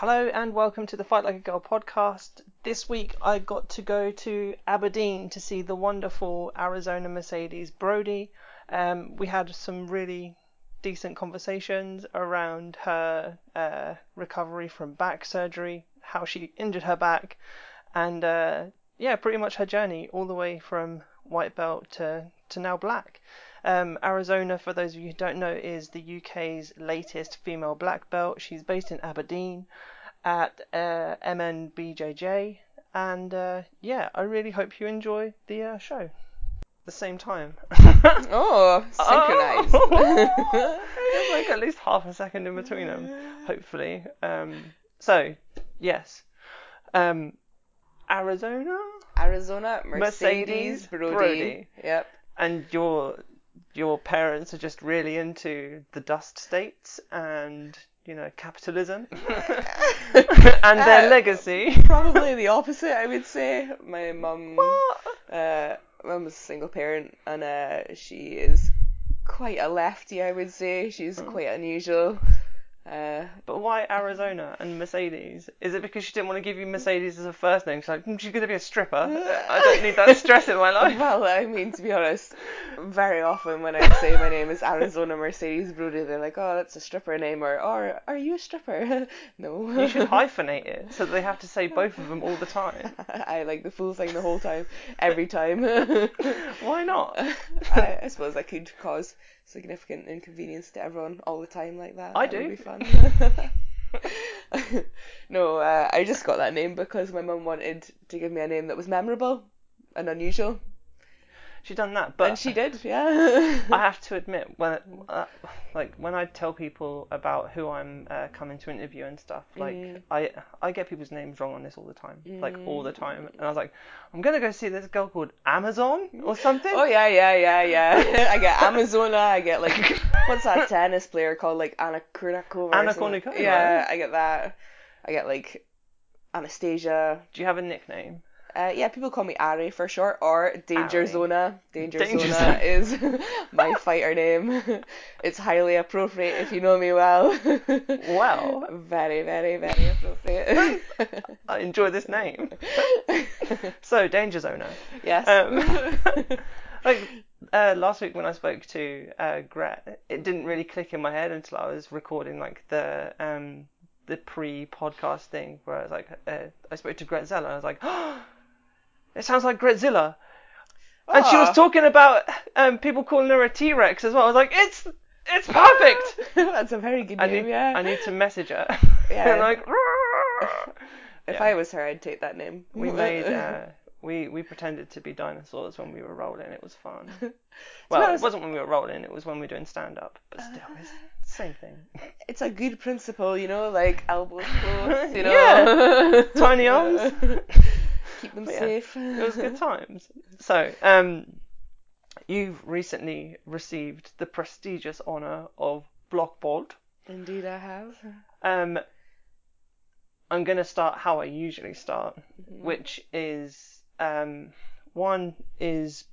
Hello and welcome to the Fight Like a Girl podcast. This week I got to go to Aberdeen to see the wonderful Arizona Mercedes Brody. Um, we had some really decent conversations around her uh, recovery from back surgery, how she injured her back, and uh, yeah, pretty much her journey all the way from white belt to, to now black. Um, Arizona, for those of you who don't know, is the UK's latest female black belt. She's based in Aberdeen at uh, MNBJJ, and uh, yeah, I really hope you enjoy the uh, show. The same time. Oh, synchronized. Oh. There's like at least half a second in between them, hopefully. Um, so, yes. Um, Arizona? Arizona Mercedes, Mercedes Brody. Brody. Yep. and your your parents are just really into the dust states and you know capitalism and their Uh, legacy. Probably the opposite, I would say. My mum, uh, mum was a single parent, and uh, she is quite a lefty, I would say. She's quite unusual. Uh, But why Arizona and Mercedes? Is it because she didn't want to give you Mercedes as a first name? She's like, "Mm, she's going to be a stripper. I don't need that stress in my life. well, I mean, to be honest, very often when I say my name is Arizona Mercedes Brody, they're like, oh, that's a stripper name, or, or are you a stripper? no. You should hyphenate it so that they have to say both of them all the time. I like the full thing the whole time, every time. Why not? I, I suppose I could cause significant inconvenience to everyone all the time like that. I That would do. be fun. no, uh, I just got that name because my mum wanted to give me a name that was memorable and unusual, She done that, but and she did. Yeah. I have to admit, when uh, like when I tell people about who I'm uh, coming to interview and stuff, like Mm. I I get people's names wrong on this all the time, like all the time, and I was like, I'm gonna go see this girl called Amazon or something. Oh yeah, yeah, yeah, yeah. I get Amazona. I get like what's that tennis player called like Anna Kurakova? or Anna? Kournikova. Yeah, I get that. I get like Anastasia. Do you have a nickname? Uh, yeah, people call me Ari for short, or Danger Ari. Zona. Danger, Danger Zona is my fighter name. It's highly appropriate if you know me well. Well. very, very, very appropriate. I enjoy this name. So Danger Zona. yes. Um, like uh, last week when I spoke to uh, Gret, it didn't really click in my head until I was recording like the um the pre-podcast thing where I was like, uh, I spoke to Gretzella and I was like, oh, it sounds like Gretzilla, and she was talking about um people calling her a T-Rex as well. I was like, it's it's perfect. That's a very good I name, need yeah. I need to message her. Yeah. like. if yeah. I was her, I'd take that name. We made uh, we we pretended to be dinosaurs when we were rolling. It was fun. Well, it wasn't when we were rolling. It was when we were doing stand up. But still, it's the same thing. it's a good principle, you know, like elbows close, you know. Yeah. Tiny arms. Keep them yeah, safe. It was good times. So, um, you've recently received the prestigious honour of Block Bolt. Indeed, I have. Um, I'm gonna start how I usually start, Mm-hmm. which is um, one is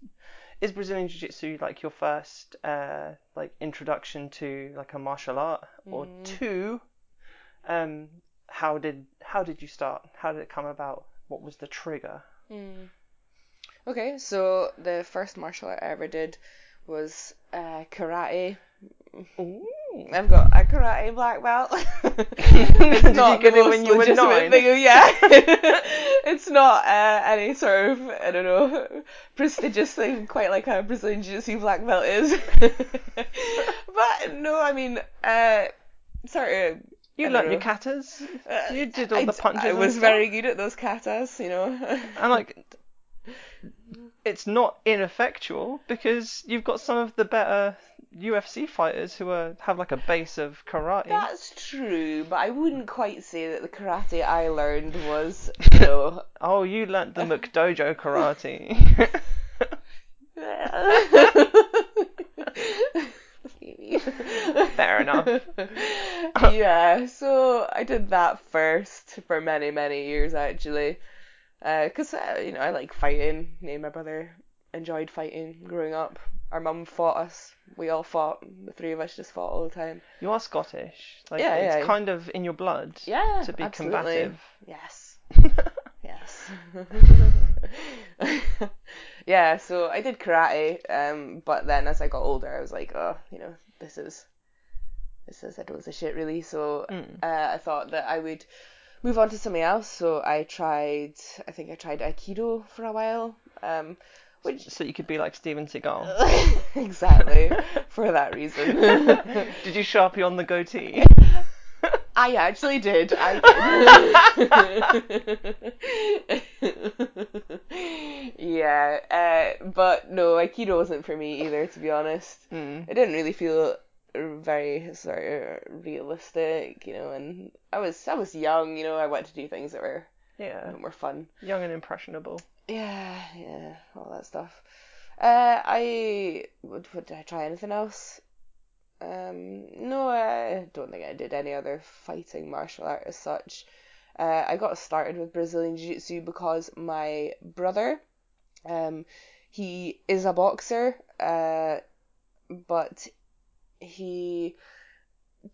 is Brazilian Jiu Jitsu like your first uh, like introduction to like a martial art, or Mm. two, um, how did how did you start? How did it come about? What was the trigger? Hmm. Okay, so the first martial art I ever did was uh, karate. Ooh. I've got a karate black belt. Did it's you not get the it when you were nine? thing. Yeah, it's not uh, any sort of I don't know prestigious thing, quite like a Brazilian Jiu-Jitsu black belt is. but no, I mean, uh, sort of. You learnt your katas. Uh, You did all I the punches I was very good at those katas, you know. And like, it's not ineffectual because you've got some of the better UFC fighters who are have like a base of karate. That's true, but I wouldn't quite say that the karate I learned was, you know. Oh, you learnt the McDojo karate. Fair enough. yeah, so I did that first for many, many years actually. Because, uh, you know, I like fighting. Me and my brother enjoyed fighting growing up. Our mum fought us. We all fought. The three of us just fought all the time. You are Scottish. Like Yeah, it's yeah. kind of in your blood. Yeah, To be absolutely. combative. Yes. Yes. yeah, so I did karate, um, but then as I got older, I was like, oh, you know, this is, this is, I don't a shit really. So Mm. uh, I thought that I would move on to something else. So I tried, I think I tried Aikido for a while, um, which So you could be like Steven Seagal. exactly for that reason. Did you sharpie on the goatee? I actually did. I did. yeah, uh, but no, Aikido wasn't for me either. To be honest, Mm. it didn't really feel very sort of realistic, you know. And I was I was young, you know. I wanted to do things that were Yeah. that were fun. Young and impressionable. Yeah, yeah, all that stuff. Uh, I would, would I try anything else? Um, no, I don't think I did any other fighting martial art as such. Uh, I got started with Brazilian Jiu Jitsu because my brother, um, he is a boxer, uh, but he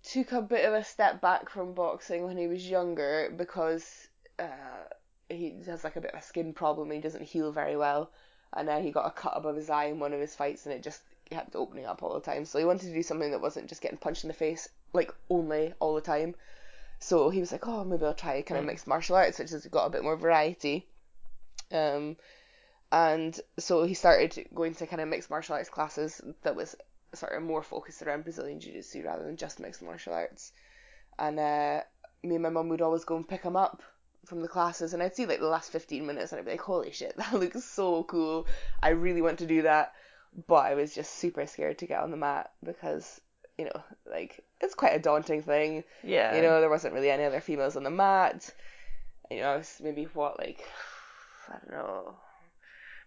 took a bit of a step back from boxing when he was younger because uh, he has like a bit of a skin problem he doesn't heal very well. And then he got a cut above his eye in one of his fights and it just kept opening up all the time. So he wanted to do something that wasn't just getting punched in the face, like only all the time. So he was like, oh, maybe I'll try kind of Mm. mixed martial arts, which has got a bit more variety. Um, and so he started going to kind of mixed martial arts classes that was sort of more focused around Brazilian Jiu Jitsu rather than just mixed martial arts. And uh, me and my mum would always go and pick him up from the classes, and I'd see like the last 15 minutes, and I'd be like, holy shit, that looks so cool. I really want to do that. But I was just super scared to get on the mat because, you know, like, it's quite a daunting thing. Yeah. You know, there wasn't really any other females on the mat. You know, I was maybe what, like, I don't know,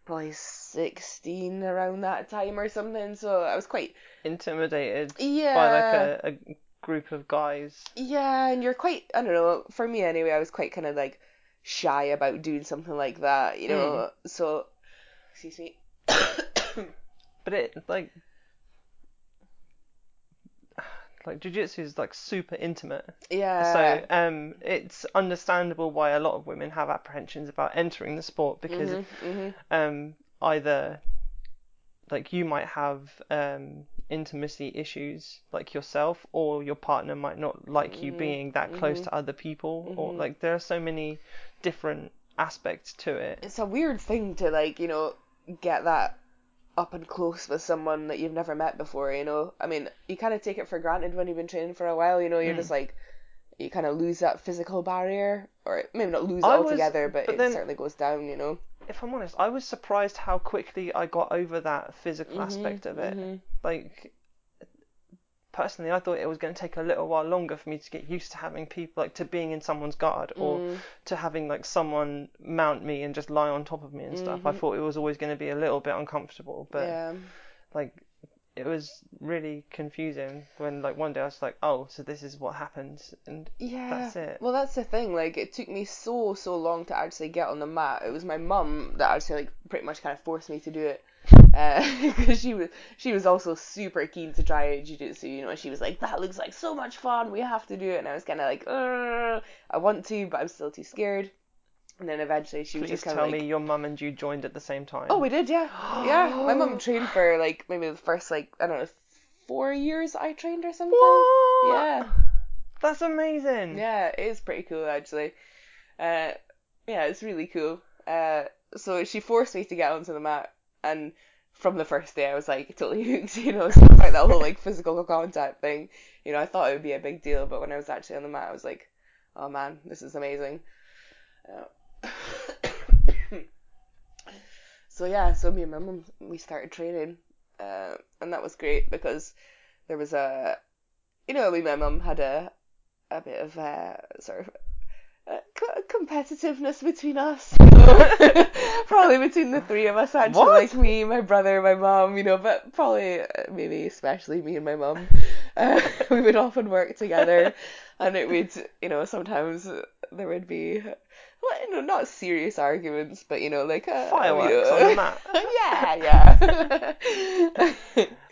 probably 16 around that time or something. So I was quite, intimidated yeah. by like a, a group of guys. Yeah, and you're quite, I don't know, for me anyway, I was quite kind of like shy about doing something like that, you know. Hmm. So, excuse me. But it like like jiu-jitsu is like super intimate. yeah. So um it's understandable why a lot of women have apprehensions about entering the sport because Mhm, mhm. um either like you might have um intimacy issues like yourself or your partner might not like you Mhm, being that close mhm. to other people or Mhm. like there are so many different aspects to it. It's a weird thing to like, you know, get that up and close with someone that you've never met before, you know. I mean, you kind of take it for granted when you've been training for a while, you know, you're Mm. just like you kind of lose that physical barrier or maybe not lose it I was- altogether, but, but it then- certainly goes down, you know. If I'm honest, I was surprised how quickly I got over that physical Mhm, aspect of it. mhm. like personally I thought it was going to take a little while longer for me to get used to having people like to being in someone's guard or Mm. to having like someone mount me and just lie on top of me and stuff. I Mhm. thought it was always going to be a little bit uncomfortable, but yeah. like it was really confusing when like one day I was like, oh, so this is what happens, and Yeah. that's it. Well, that's the thing. Like, it took me so so long to actually get on the mat. It was my mum that actually like pretty much kind of forced me to do it, because she was she was also super keen to try jiu-jitsu. You know, she was like, "That looks like so much fun. We have to do it." And I was kind of like, I want to, but I'm still too scared." And then eventually she was just kind of like, me your mum and you joined at the same time. "Oh, we did, yeah, yeah." My mum trained for like maybe the first like I don't know four years I trained or something. What? Yeah. That's amazing. Yeah, it is pretty cool actually. Uh, yeah, it's really cool. Uh, so she forced me to get onto the mat, and from the first day I was like totally hooked. You know, so like that whole like physical contact thing. You know, I thought it would be a big deal, but when I was actually on the mat, I was like, oh man, this is amazing. Uh, so yeah, so me and my mum we started training, uh, and that was great because there was a, you know, me and my mum had a a bit of uh, sort of uh, co- competitiveness between us. probably between the three of us, actually, What? like me, my brother, my mom, you know, but probably uh, maybe especially me and my mom. uh, we would often work together, and it would, you know, sometimes there would be, well, you know, not serious arguments, but you know, like uh, Fireworks you know, on yeah, yeah.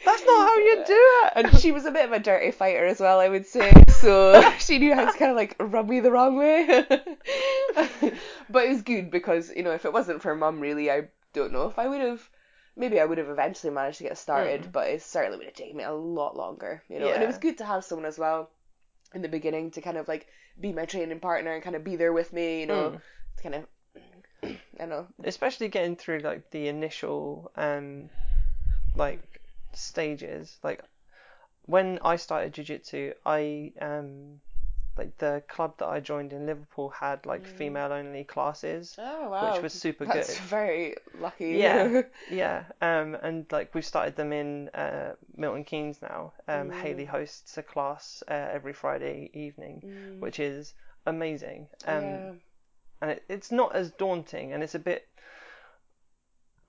That's not how you do it. And she was a bit of a dirty fighter as well, I would say. So she knew how to kind of like rub me the wrong way. but it was good because you know if it wasn't for mum, really, I don't know if I would have. Maybe I would have eventually managed to get started, but it certainly would have taken me a lot longer. You know, and it was good to have someone as well in the beginning to kind of like be my training partner and kind of be there with me. You know, Mm. to kind of. I don't know. especially getting through like the initial um like stages like when i started jiu-jitsu i um like the club that i joined in liverpool had like female only classes Oh wow, which was super That's good. very lucky. Yeah. yeah um and like we've started them in uh milton keynes now. Um haley hosts a class uh, every friday evening which is amazing. Um yeah. and it, it's not as daunting and it's a bit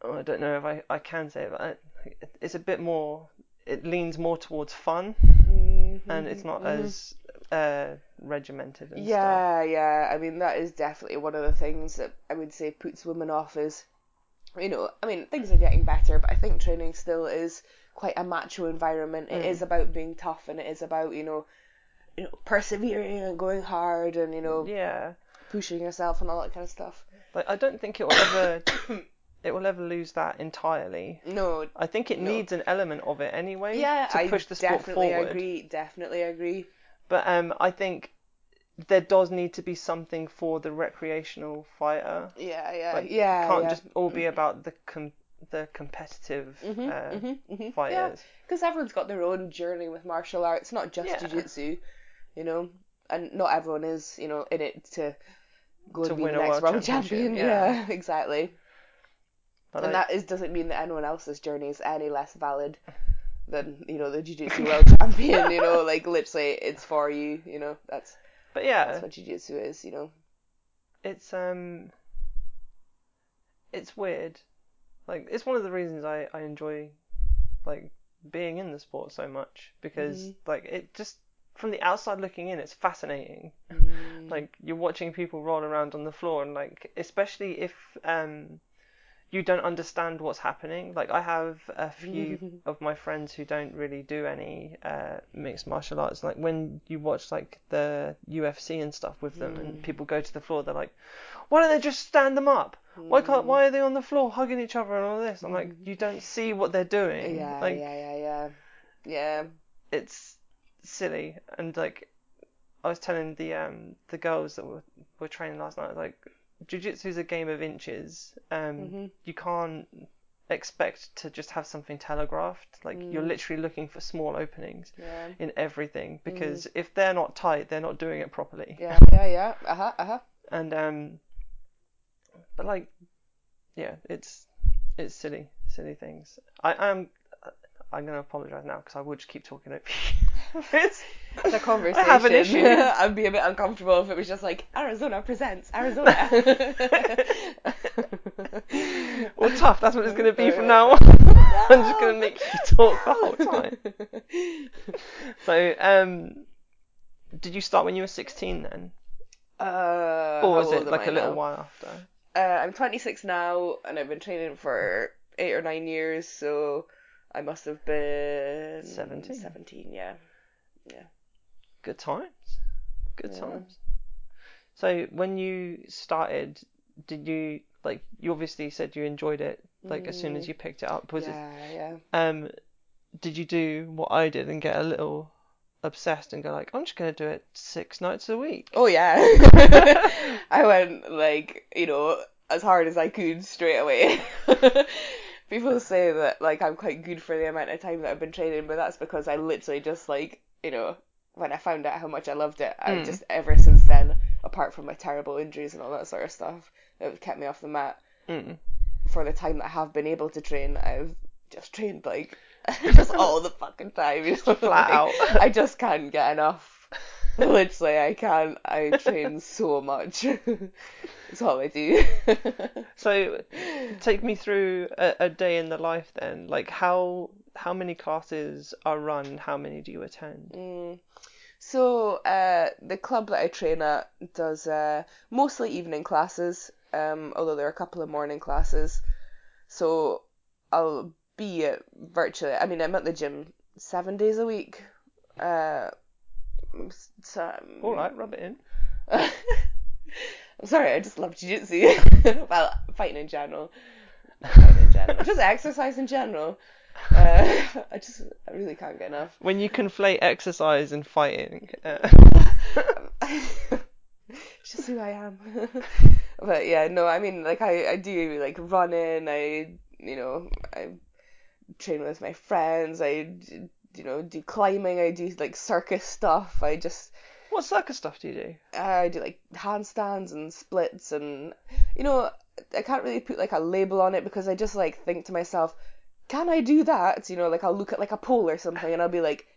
oh, I don't know if I, I can say it, but it, it's a bit more it leans more towards fun and it's not as uh, regimented and stuff. Yeah, yeah. I mean, that is definitely one of the things that I would say puts women off is, you know, I mean, things are getting better, but I think training still is quite a macho environment. It is about being tough and it is about, you know, you know, persevering and going hard and, you know, Yeah, pushing yourself and all that kind of stuff. like I don't think it will ever it will ever lose that entirely. No, I think it No. needs an element of it anyway yeah, to I push the sport definitely forward. agree. Definitely agree. But um, I think there does need to be something for the recreational fighter. Yeah, yeah, Like, yeah. it can't yeah. just all be about the com- the competitive uh, mhm, fighters. because everyone's got their own journey with martial arts, not just Yeah. jiu-jitsu, you know, and not everyone is, you know, in it to go To and be win the next world world champion. Yeah. yeah. exactly. But and like, that is doesn't mean that anyone else's journey is any less valid than you know the jiu-jitsu world champion. You know, like literally, it's for you. You know, that's but yeah, that's what jiu-jitsu is. You know. it's um, it's weird. Like it's one of the reasons I I enjoy like being in the sport so much because Mm-hmm. like it just from the outside looking in, it's fascinating. Mm. like you're watching people roll around on the floor and like especially if um you don't understand what's happening. Like i have a few of my friends who don't really do any uh mixed martial arts. Like when you watch like the ufc and stuff with them Mm. and people go to the floor they're like why don't they just stand them up? Why can't why are they on the floor hugging each other and all this? I'm like you don't see what they're doing. Mm. Yeah, like yeah, yeah, yeah, yeah. it's silly. And like I was telling the um the girls that were, were training last night like jiu-jitsu is a game of inches um Mm-hmm. you can't expect to just have something telegraphed like you're literally looking for small openings Mm. Yeah. in everything because if they're not tight they're not doing it properly Yeah, yeah, yeah. Uh huh, uh huh. and um but like yeah it's it's silly silly things I am I'm gonna apologize now because I would just keep talking over you. It's- The conversation. I have an issue. I'd be a bit uncomfortable if it was just like Arizona presents Arizona. well, tough. That's what it's going to be from now on. I'm just going to make you talk the whole time. So, um, did you start when you were 16 then, Uh, or was it like a little now? while after? Uh, I'm 26 now, and I've been training for eight or nine years, so I must have been 17. 17, yeah. Yeah. Good times. Good Yeah. times. So, when you started, did you like? You obviously said you enjoyed it. Like as soon as you picked it up, was it? yeah, yeah. Um, did you do what I did and get a little obsessed and go like, I'm just going to do it six nights a week? Oh yeah. I went like, you know, as hard as I could straight away. People say that like I'm quite good for the amount of time that I've been training, but that's because I literally just like, you know, when I found out how much I loved it, I Mm. just ever since then, apart from my terrible injuries and all that sort of stuff that kept me off the mat, Mm. for the time that I have been able to train, I've just trained like just all the fucking time. You know? Flat Like, out. I just can't get enough. Literally, I can't. I train so much. It's all I do. So, take me through a, a day in the life then. Like, how how many classes are run? How many do you attend? Mm. So uh, the club that I train at does uh, mostly evening classes, um, although there are a couple of morning classes. So I'll be at virtually. I mean, I'm at the gym seven days a week. Uh, All right, rub it in. I'm sorry, I just love jiu-jitsu. well, fighting in general. Fighting in general. Just exercise in general. Uh, I just I really can't get enough. When you conflate exercise and fighting, uh, it's just who I am. but yeah, no, I mean, like I, I do like running. I, you know, I train with my friends. I, you know, do climbing. I do like circus stuff. I just what circus stuff do you do? I do like handstands and splits and you know I can't really put like a label on it because I just like think to myself, can I do that? You know, like I'll look at like a pole or something and I'll be like,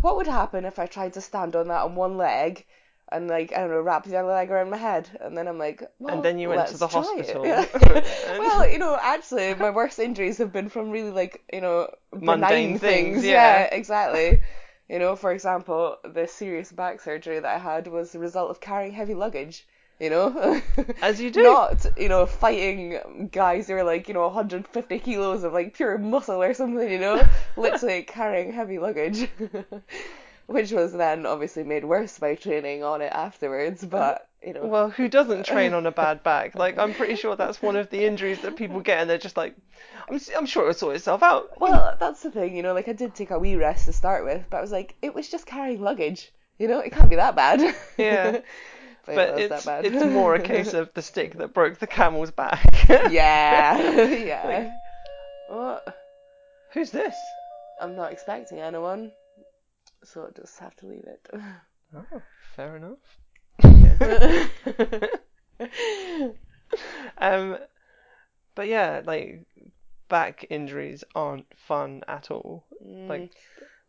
what would happen if I tried to stand on that on one leg and like I don't know wrap the other leg around my head and then I'm like, well, and then you went to the hospital. it. well, you know, actually, my worst injuries have been from really like you know Mundane benign things, Yeah, yeah. exactly. You know, for example, the serious back surgery that I had was the result of carrying heavy luggage. You know, As you do. Not you know fighting guys who are like you know 150 kilos of like pure muscle or something. You know, literally carrying heavy luggage. Which was then obviously made worse by training on it afterwards, but you know. Well, who doesn't train on a bad back? Like, I'm pretty sure that's one of the injuries that people get, and they're just like, I'm, I'm sure it'll sort itself out. Well, that's the thing, you know, like I did take a wee rest to start with, but I was like, it was just carrying luggage. You know, it can't be that bad. Yeah. but, But it was it's that bad. it's more a case of the stick that broke the camel's back. yeah, yeah. Like- What? Who's this? I'm not expecting anyone, so I'll just have to leave it. Oh, fair enough. Um, but yeah, like back injuries aren't fun at all. Like, Mm.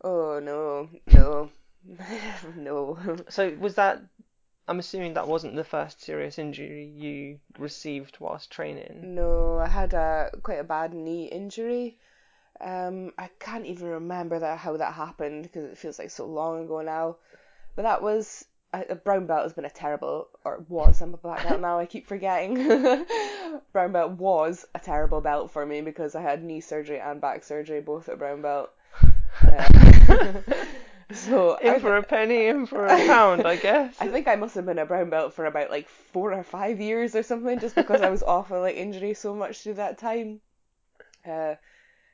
oh no, no, no. so was that? I'm assuming that wasn't the first serious injury you received whilst training. No, I had a quite a bad knee injury. Um, I can't even remember that how that happened because it feels like so long ago now. But that was a, brown belt has been a terrible or was I'm a black belt now. I keep forgetting. brown belt was a terrible belt for me because I had knee surgery and back surgery both at brown belt. Uh, so In I, for a penny, in for a pound, I guess. I think I must have been a brown belt for about like four or five years or something, just because I was off of like injury so much through that time. Uh,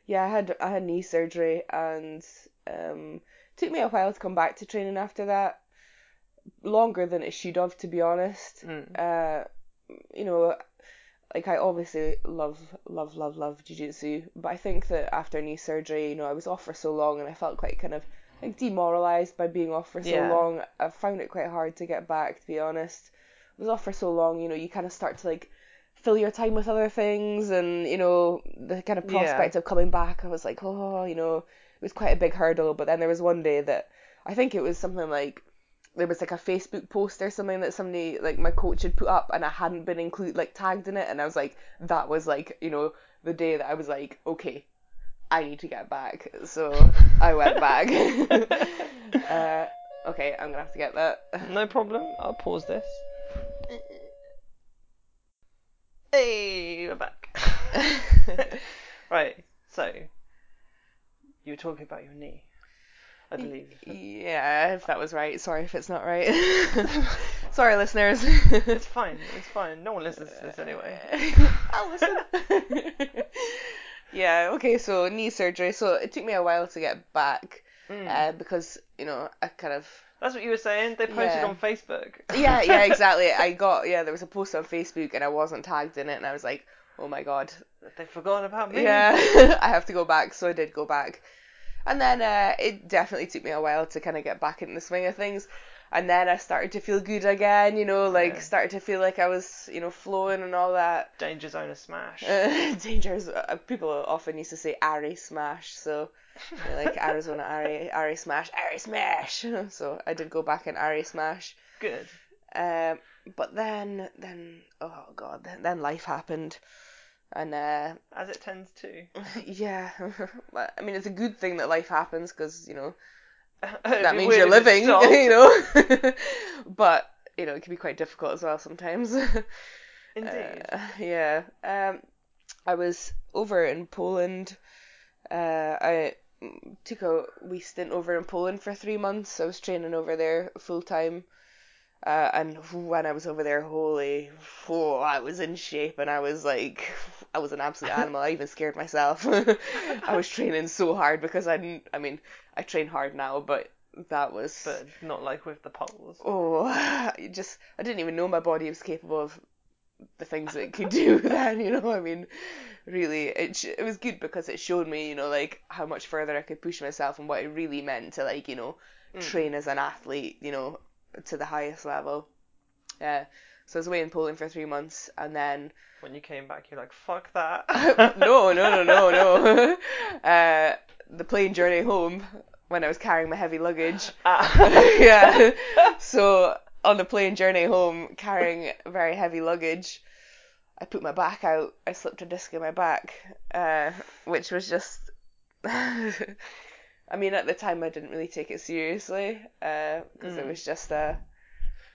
yeah, I had I had knee surgery and um, took me a while to come back to training after that. Longer than it should have, to be honest. Mm. Uh, you know, like I obviously love love love love jiu-jitsu, but I think that after knee surgery, you know, I was off for so long and I felt quite kind of like demoralized by being off for so Yeah. long. I found it quite hard to get back, to be honest. I was off for so long, you know, you kind of start to like fill your time with other things and you know the kind of Yeah. prospect of coming back I was like oh you know it was quite a big hurdle but then there was one day that I think it was something like there was like a Facebook post or something that somebody like my coach had put up and I hadn't been included like tagged in it and I was like that was like you know the day that I was like okay I need to get back so I went back uh, okay I'm gonna have to get that No problem. I'll pause this. Hey, we're back. right. So you were talking about your knee, I believe. Yeah, if that was right. Sorry if it's not right. Sorry, listeners. It's fine. It's fine. No one listens to this anyway. I'll listen. yeah, okay, so knee surgery. So it took me a while to get back Mm. uh, because, you know, I kind of. That's what you were saying. They posted Yeah. on Facebook. Yeah, yeah, exactly. I got, yeah, there was a post on Facebook and I wasn't tagged in it and I was like, oh my god, They forgot about me. yeah, I have to go back. So I did go back. And then uh, it definitely took me a while to kind of get back in the swing of things. And then I started to feel good again, you know, like Yeah. started to feel like I was, you know, flowing and all that. Danger Zona smash. Uh, dangers. Uh, people often used to say Ari smash, so you know, like Arizona Ari, Ari smash, Ari smash. So I did go back in Ari smash. Good. Um, but then, then, oh god, then, then life happened. and uh, As it tends to. yeah, I mean it's a good thing that life happens because you know that means you're living, you know. but you know it can be quite difficult as well sometimes. Indeed. Uh, yeah. Um, I was over in Poland. Uh, I took a wee stint over in Poland for three months. I was training over there full time. Uh, and when I was over there, holy, oh, I was in shape and I was like, I was an absolute animal. I even scared myself. I was training so hard because I didn't, I mean, I train hard now, but that was, but not like with the poles. oh, just, I didn't even know my body was capable of the things that it could do then, you know, I mean, really, it, sh- it was good because it showed me, you know, like, how much further I could push myself and what it really meant to, like, you know, Mm. train as an athlete, you know, to the highest level. Yeah. So I was away in Poland for three months, and then When you came back, you're like, fuck that. no, no, no, no, no. uh, the plane journey home when I was carrying my heavy luggage. Ah. yeah. So on the plane journey home, carrying very heavy luggage, I put my back out. I slipped a disc in my back, uh, which was just. I mean, at the time, I didn't really take it seriously because it Mm. was just uh,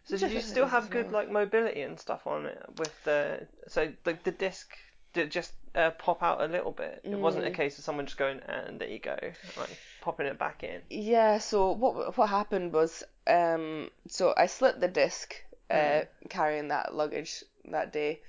So did you still have good like mobility and stuff on it with the so like the disc did just uh, pop out a little bit? It wasn't a Mm. case of someone just going and there you go, like popping it back in. Yeah, so what what happened was um so I slipped the disc uh carrying that luggage that day.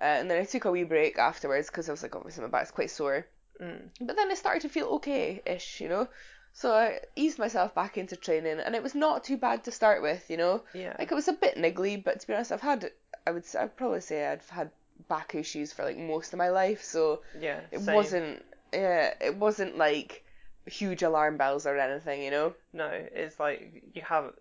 Uh, and then I took a wee break afterwards because I was like obviously my back's quite sore. Mm. But then I started to feel okay-ish, you know. So I eased myself back into training and it was not too bad to start with, you know. Yeah. Like it was a bit niggly, but to be honest, I've had I would I'd probably say I've had back issues for like most of my life, so yeah. it same. wasn't yeah, it wasn't like huge alarm bells or anything, you know. No, it's like you have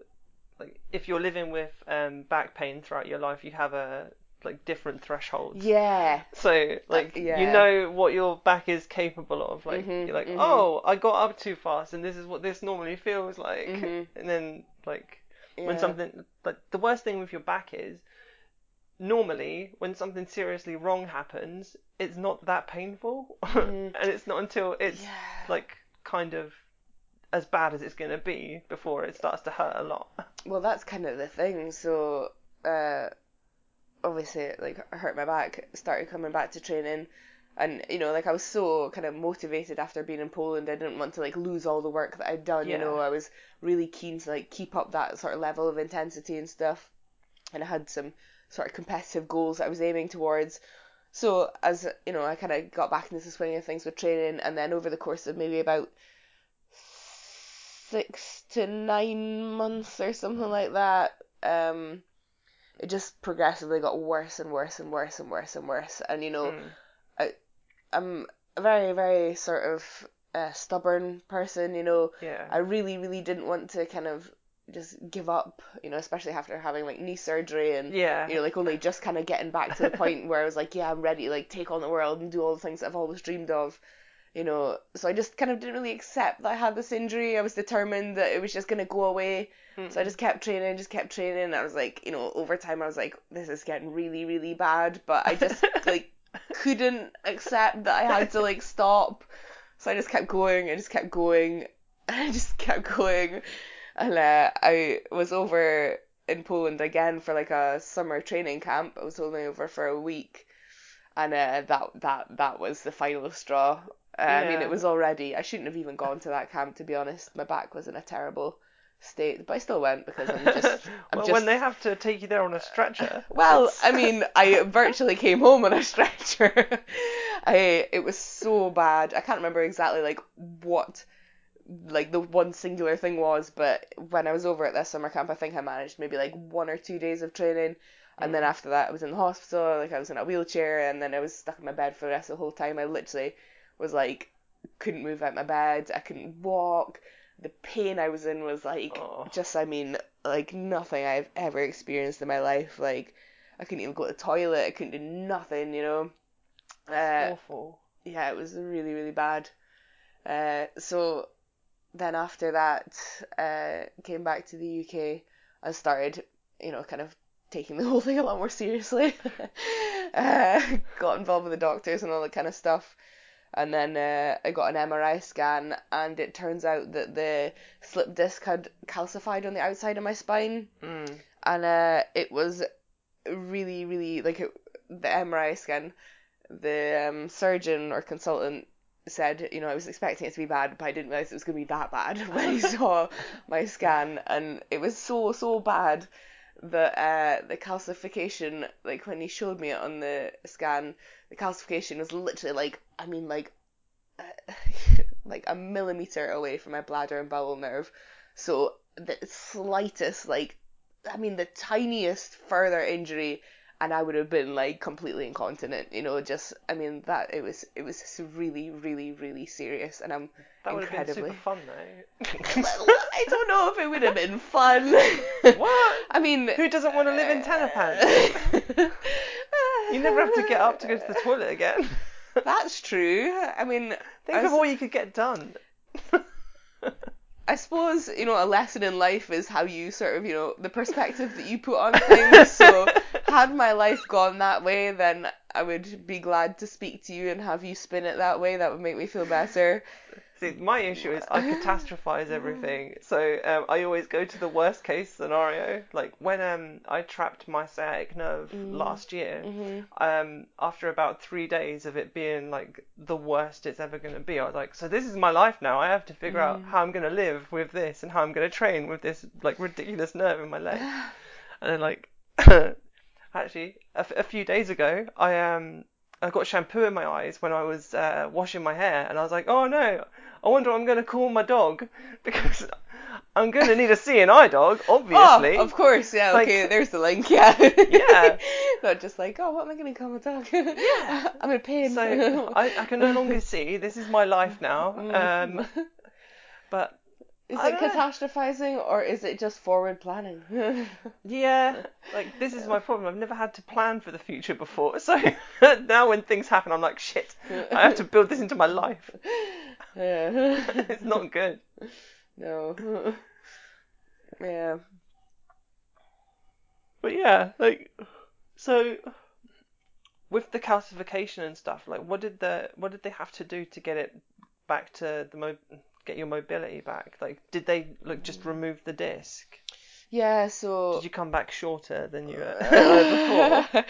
like if you're living with um back pain throughout your life, you have a like different thresholds. Yeah. So like yeah. you know what your back is capable of. Like Mhm, you're like, mhm. oh, I got up too fast, and this is what this normally feels like. Mhm. And then like yeah. when something like the worst thing with your back is normally when something seriously wrong happens, it's not that painful, Mhm. and it's not until it's yeah. like kind of as bad as it's gonna be before it starts to hurt a lot. well, that's kind of the thing. So, uh, obviously, like hurt my back, started coming back to training, and you know, like I was so kind of motivated after being in Poland. I didn't want to like lose all the work that I'd done. You know, I was really keen to like keep up that sort of level of intensity and stuff, and I had some sort of competitive goals that I was aiming towards. So as you know, I kind of got back into the swing of things with training, and then over the course of maybe about six to nine months or something like that, um, it just progressively got worse and worse and worse and worse and worse. And you know, Mm. I'm a very very sort of uh, stubborn person. You know, Yeah. I really really didn't want to kind of just give up. You know, especially after having like knee surgery and yeah. you know, like only just kind of getting back to the point where I was like, yeah, I'm ready to like take on the world and do all the things that I've always dreamed of. You know, so I just kind of didn't really accept that I had this injury. I was determined that it was just gonna go away. Mm. So I just kept training, just kept training. And I was like, you know, over time I was like, this is getting really, really bad. But I just like couldn't accept that I had to like stop. So I just kept going. I just kept going. I just kept going. And uh, I was over in Poland again for like a summer training camp. I was only over for a week, and uh, that that that was the final straw. Uh, I mean, it was already. I shouldn't have even gone to that camp to be honest. My back was in a terrible state, but I still went because I'm just. I'm well, just when they have to take you there on a stretcher. well, I mean, I virtually came home on a stretcher. I it was so bad. I can't remember exactly like what like the one singular thing was, but when I was over at this summer camp, I think I managed maybe like one or two days of training, and then Mm. after that, I was in the hospital. Like I was in a wheelchair, and then I was stuck in my bed for the rest of the whole time. I literally was like couldn't move out my bed. I couldn't walk. The pain I was in was like Oh. just I mean like nothing I've ever experienced in my life. Like I couldn't even go to the toilet. I couldn't do nothing. You know. Uh, awful. yeah, it was really really bad. Uh, so then after that, uh, came back to the UK and started, you know, kind of taking the whole thing a lot more seriously. uh, got involved with the doctors and all that kind of stuff. And then uh, I got an MRI scan, and it turns out that the slip disc had calcified on the outside of my spine, Mm. and uh, it was really, really like it, the MRI scan. The um, surgeon or consultant said, you know, I was expecting it to be bad, but I didn't realize it was going to be that bad when he saw my scan, and it was so so bad that uh, the calcification, like when he showed me it on the scan, the calcification was literally like, I mean, like, uh, like a millimeter away from my bladder and bowel nerve. So the slightest, like, I mean, the tiniest further injury, and I would have been like completely incontinent. You know, just, I mean, that it was, it was really, really, really serious, and I'm That would have been incredibly. super fun though. I don't know if it would have been fun. What? I mean, Who doesn't want to live in tenor? You never have to get up to go to the toilet again. That's true. I mean, Think I, of all you could get done. I suppose you know a lesson in life is how you sort of you know the perspective that you put on things. So had my life gone that way, then I would be glad to speak to you and have you spin it that way. That would make me feel better. See, my issue is I catastrophize everything. So um, I always go to the worst case scenario. Like when um, I trapped my sciatic nerve last year, um, after about three days of it being like the worst it's ever going to be, I was like, so this is my life now. I have to figure out how I'm going to live with this and how I'm going to train with this like ridiculous nerve in my leg. and then like, actually, a, f- a few days ago, I um. I got shampoo in my eyes when I was uh, washing my hair, and I was like, "Oh no, I wonder what I'm going to call my dog because I'm going to need a seeing-eye dog, obviously." Oh, of course, yeah. Like- okay, there's the link. Yeah. Yeah. Not just like, oh, what am I gonna call my dog? Yeah. I'm in pain. So I, I can no longer see. This is my life now. Um, but is I it know. catastrophizing or is it just forward planning? yeah, like this is my problem. I've never had to plan for the future before. So now when things happen, I'm like, shit. I have to build this into my life. yeah. It's not good. no. yeah. But yeah, like so with the calcification and stuff, like what did the what did they have to do to get it back to the mo- get your mobility back? Like did they like just remove the disc? Yeah. So. Did you come back shorter than you were before?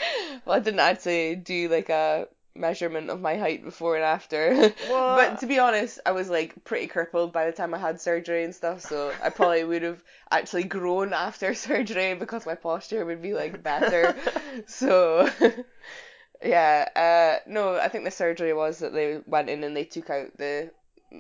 well, I didn't actually do like a measurement of my height before and after. but to be honest, I was like pretty crippled by the time I had surgery and stuff, so I probably would have actually grown after surgery because my posture would be like better. so yeah, uh no, I think the surgery was that they went in and they took out the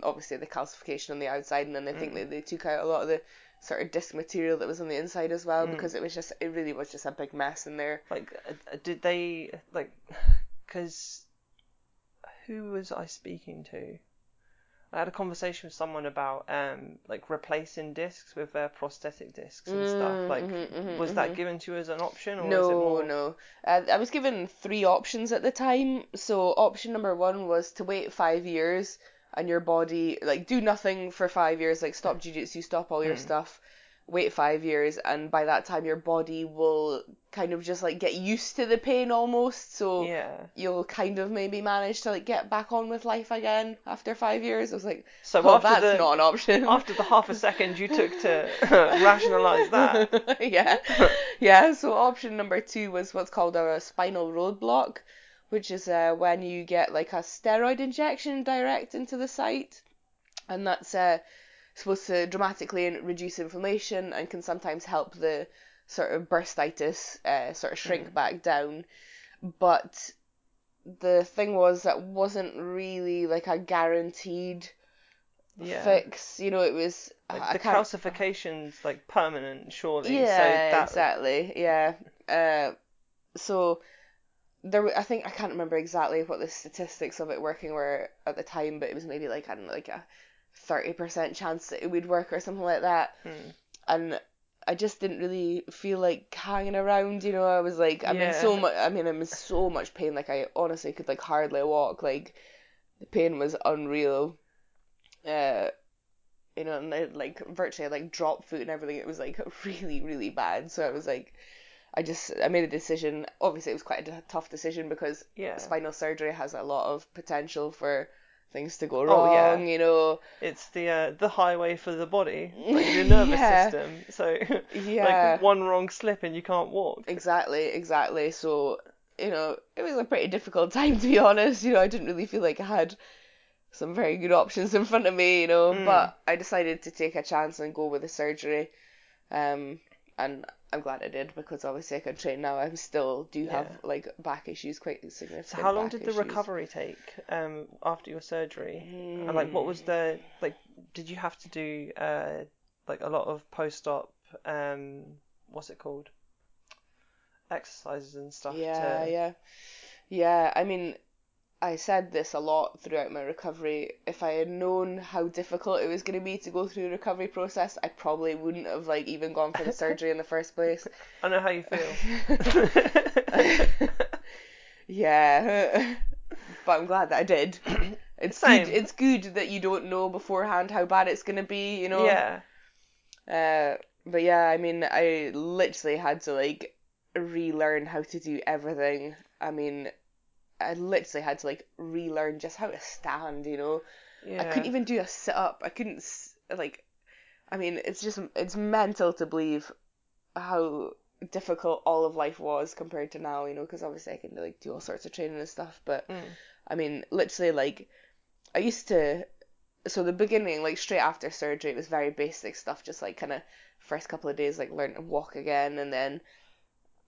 obviously the calcification on the outside and then I think that they took out a lot of the sort of disc material that was on the inside as well because it was just it really was just a big mess in there. Like uh, did they like cuz who was I speaking to? I had a conversation with someone about um like replacing discs with uh, prosthetic discs and stuff. Mm, Like mhm, mhm, was that given to you as an option or No, more no. Uh, I was given three options at the time. So option number one was to wait five years and your body like do nothing for five years, like stop jujitsu, stop all your Hmm. stuff, wait five years, and by that time your body will kind of just like get used to the pain almost. So Yeah. you'll kind of maybe manage to like get back on with life again after five years. I was like, So well, after that's the not an option. after the half a second you took to rationalize that. yeah. Yeah, so option number two was what's called a spinal root block, which is uh, when you get like a steroid injection direct into the site. And that's uh, supposed to dramatically reduce inflammation and can sometimes help the sort of bursitis uh, sort of shrink back down. But the thing was that wasn't really like a guaranteed Yeah. fix. You know, it was Like the calcification's like permanent, surely. yeah, so that, exactly. Yeah. Uh, so there, I think I can't remember exactly what the statistics of it working were at the time, but it was maybe like I don't know, like a thirty percent chance that it would work or something like that. Hmm. And I just didn't really feel like hanging around. You know, I was like, I'm in so much. I mean, I'm in so much pain. Like I honestly could like hardly walk. Like the pain was unreal. Uh, you know, and I, like virtually like dropped food and everything. It was like really, really bad. So I was like, I just I made a decision. Obviously, it was quite a tough decision because Yeah. spinal surgery has a lot of potential for things to go Oh, wrong. yeah. You know, It's the uh, the highway for the body, like your nervous Yeah. system. So Yeah. like one wrong slip and you can't walk. exactly, exactly. So you know, it was a pretty difficult time to be honest. You know, I didn't really feel like I had some very good options in front of me. You know, Mm. but I decided to take a chance and go with the surgery. Um, and I'm glad I did because obviously I can train now. I still do have Yeah. like back issues, quite significant. So how long did the issues. recovery take um, after your surgery? And like, what was the like? Did you have to do uh, like a lot of post-op? Um, what's it called? Exercises and stuff. Yeah, to... yeah, yeah. I mean, I said this a lot throughout my recovery. If I had known how difficult it was going to be to go through the recovery process, I probably wouldn't have like even gone for the surgery in the first place. I know how you feel. yeah, but I'm glad that I did. It's Same. good. It's good that you don't know beforehand how bad it's going to be. You know. yeah. Uh, but yeah, I mean, I literally had to like relearn how to do everything. I mean, I literally had to like relearn just how to stand. You know, Yeah. I couldn't even do a sit up. I couldn't like. I mean, it's just it's mental to believe how difficult all of life was compared to now. You know, because obviously I can like do all sorts of training and stuff, but Mm. I mean, literally like I used to so the beginning, like straight after surgery, it was very basic stuff, just like kind of first couple of days, like learn to walk again, and then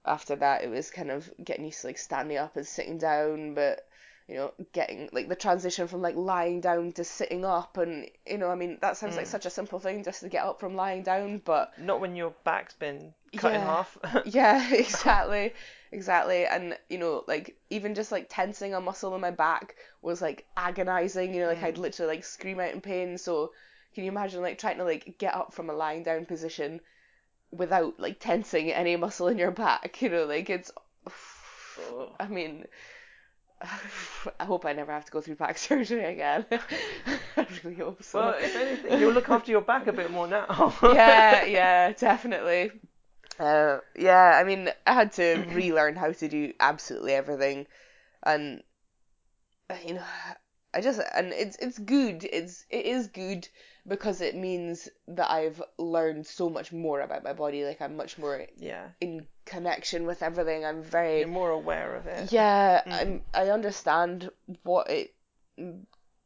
after that, it was kind of getting used to like standing up and sitting down, but you know, getting like the transition from like lying down to sitting up, and you know, I mean, that sounds like Mm. such a simple thing just to get up from lying down, but Not when your back's been cut in half. yeah, exactly, exactly. And you know, like even just like tensing a muscle in my back was like agonizing. You know, like I'd Mm. literally like scream out in pain. So can you imagine like trying to like get up from a lying down position without like tensing any muscle in your back? You know, like it's. I mean. I hope I never have to go through back surgery again. I really hope so. well, if anything, you'll look after your back a bit more now. yeah, yeah, definitely. Uh, yeah, I mean, I had to relearn how to do absolutely everything, and you know, I just and it's it's good. It's it is good because it means that I've learned so much more about my body. Like I'm much more yeah. in connection with everything. I'm very You're more aware of it. yeah, Mm. I'm I understand what it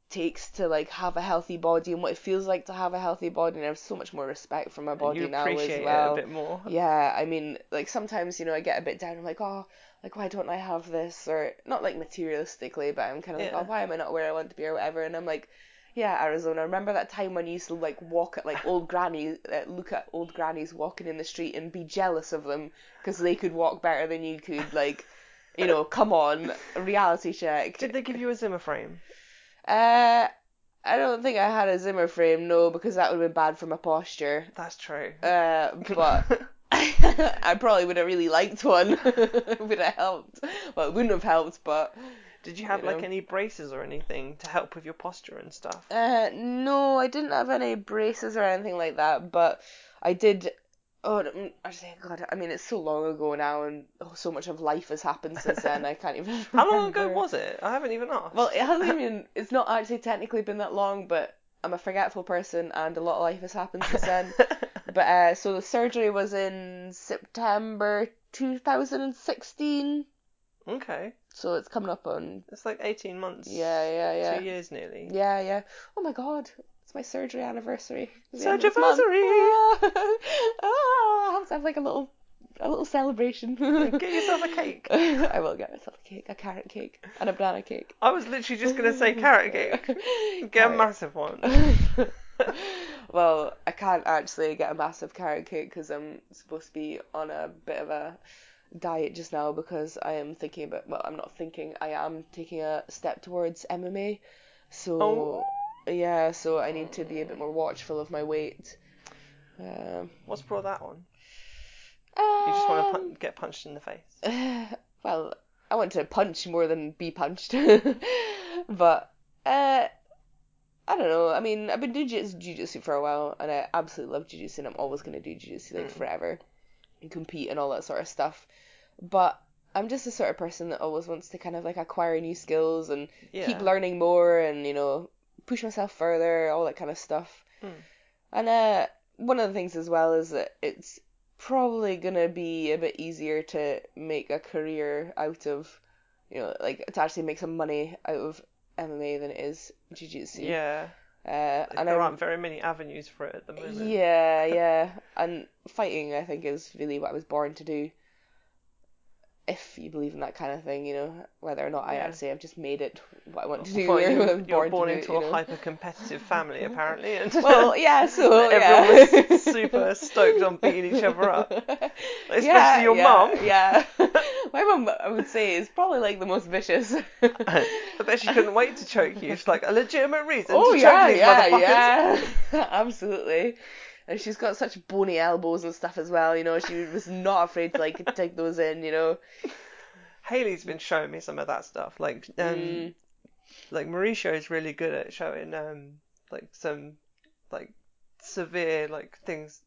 takes to like have a healthy body and what it feels like to have a healthy body and I have so much more respect for my body now as well. a bit more. Yeah, I mean, like sometimes, you know, I get a bit down, I'm like, oh, like why don't I have this? Or not like materialistically, but I'm kinda like, oh, why am I not where I want to be or whatever? And I'm like, yeah, Arizona. Remember that time when you used to like walk at like old grannies, uh, look at old grannies walking in the street and be jealous of them because they could walk better than you could. Like, you know, come on, reality check. Did they give you a Zimmer frame? Uh, I don't think I had a Zimmer frame, no, because that would have been bad for my posture. That's true. Uh, but I probably would have really liked one. would have helped. Well, it wouldn't have helped, but Did you have you like know. any braces or anything to help with your posture and stuff? uh, no, I didn't have any braces or anything like that. But I did. Oh, mm, I say, God, I mean, it's so long ago now, and oh, so much of life has happened since then. I can't even. How long ago was it? I haven't even asked. Well, it hasn't even. It's not actually technically been that long, but I'm a forgetful person, and a lot of life has happened since then. But uh, so the surgery was in September 2016. okay, So it's coming up on it's like 18 months. yeah, yeah, yeah, Two years nearly. yeah, yeah. Oh my god, it's my surgery anniversary. It's the end of this Surgery-versary! month. ah, I have to have like a little, a little celebration. Get yourself a cake. I will get myself a cake, a carrot cake, and a banana cake. I was literally just gonna say carrot cake. Get a massive one. well, I can't actually get a massive carrot cake because I'm supposed to be on a bit of a diet just now because I am thinking about. Well, I'm not thinking. I am taking a step towards MMA. So Oh. yeah, so I need to be a bit more watchful of my weight. Um, What's brought that on? You just want to um, pun- get punched in the face. well, I want to punch more than be punched. but uh I don't know. I mean, I've been doing jiu- jiu-jitsu for a while and I absolutely love jiu-jitsu and I'm always going to do jiu-jitsu like Mm. forever. Compete and all that sort of stuff. But I'm just the sort of person that always wants to kind of like acquire new skills and Yeah. keep learning more and you know push myself further, all that kind of stuff. Hmm. And uh, one of the things as well is that it's probably gonna be a bit easier to make a career out of, you know, like to actually make some money out of MMA than it is jiu-jitsu. Yeah. Uh, and there I'm- aren't very many avenues for it at the moment. yeah, yeah. And fighting, I think, is really what I was born to do. If you believe in that kind of thing, you know, whether or not I Yeah. actually have just made it what I want to do. Well, you, you're born born do into a you know. hyper-competitive family, apparently, and Well, yeah, so everyone yeah. was super stoked on beating each other up. Especially yeah, your mum. Yeah. My mum, I would say, is probably like the most vicious. I bet she couldn't wait to choke you. She's like a legitimate reason oh to yeah, choke these yeah, motherfuckers. yeah, absolutely. And she's got such bony elbows and stuff as well. You know, she was not afraid to like take those in. You know. Haley's been showing me some of that stuff. Like, um, Mm. like Mauricio is really good at showing, um, like some, like severe like things,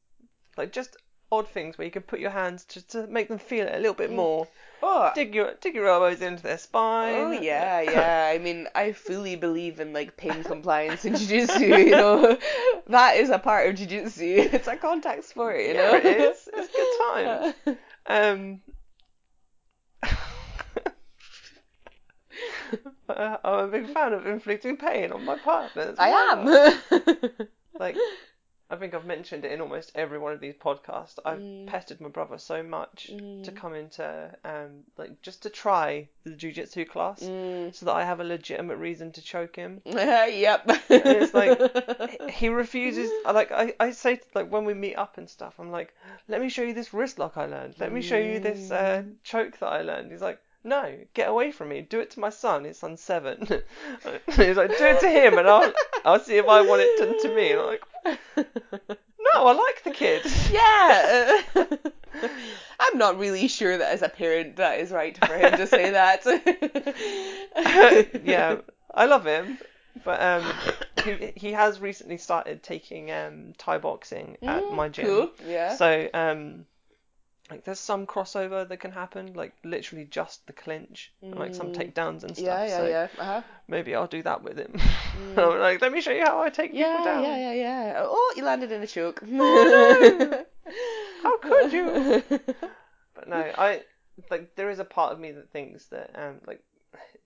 like just odd things where you can put your hands just to make them feel it a little bit more. Oh, Dig your dig your elbows into their spine. Oh yeah, yeah. I mean, I fully believe in like pain compliance in jiu-jitsu. You know, that is a part of jiu-jitsu. It's a contact sport. You know, Yeah, it is. It's good times. Um, uh, I'm a big fan of inflicting pain on my partners. I am. Like, I think I've mentioned it in almost every one of these podcasts. I've Mm. pestered my brother so much to Mm. come into, um, like, just to try the jujitsu class, Mm. so that I have a legitimate reason to choke him. yep. it's like- He refuses. Like, I, I say, like, when we meet up and stuff, I'm like, let me show you this wrist lock I learned. Let me show you this uh, Mm. choke that I learned. He's like. No, get away from me. Do it to my son. His son's seven. He's like, do it to him, and I'll I'll see if I want it done to me. And I'm like, no, I like the kid. yeah. I'm not really sure that as a parent that is right for him to say that. yeah, I love him, but um, he he has recently started taking um Thai boxing at Mm, my gym. Cool. Yeah. So um, like there's some crossover that can happen, like literally just the clinch, and, like some Mm. takedowns and stuff. yeah, yeah, so yeah. Uh-huh. maybe I'll do that with him. Mm. Like, let me show you how I take Yeah, people down. yeah, yeah, yeah. Oh, you landed in a choke. no. How could you? But no, I like there is a part of me that thinks that um like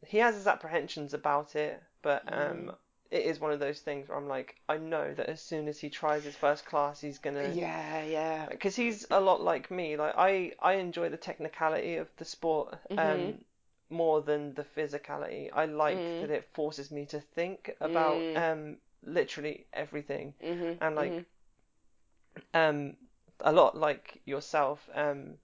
he has his apprehensions about it, but um Mm. It is one of those things where I'm like I know that as soon as he tries his first class, he's gonna yeah, yeah. because he's a lot like me. Like I I enjoy the technicality of the sport um Mhm. more than the physicality. I like Mm. that it forces me to think about Mm. um literally everything Mhm. and like mhm. um a lot like yourself um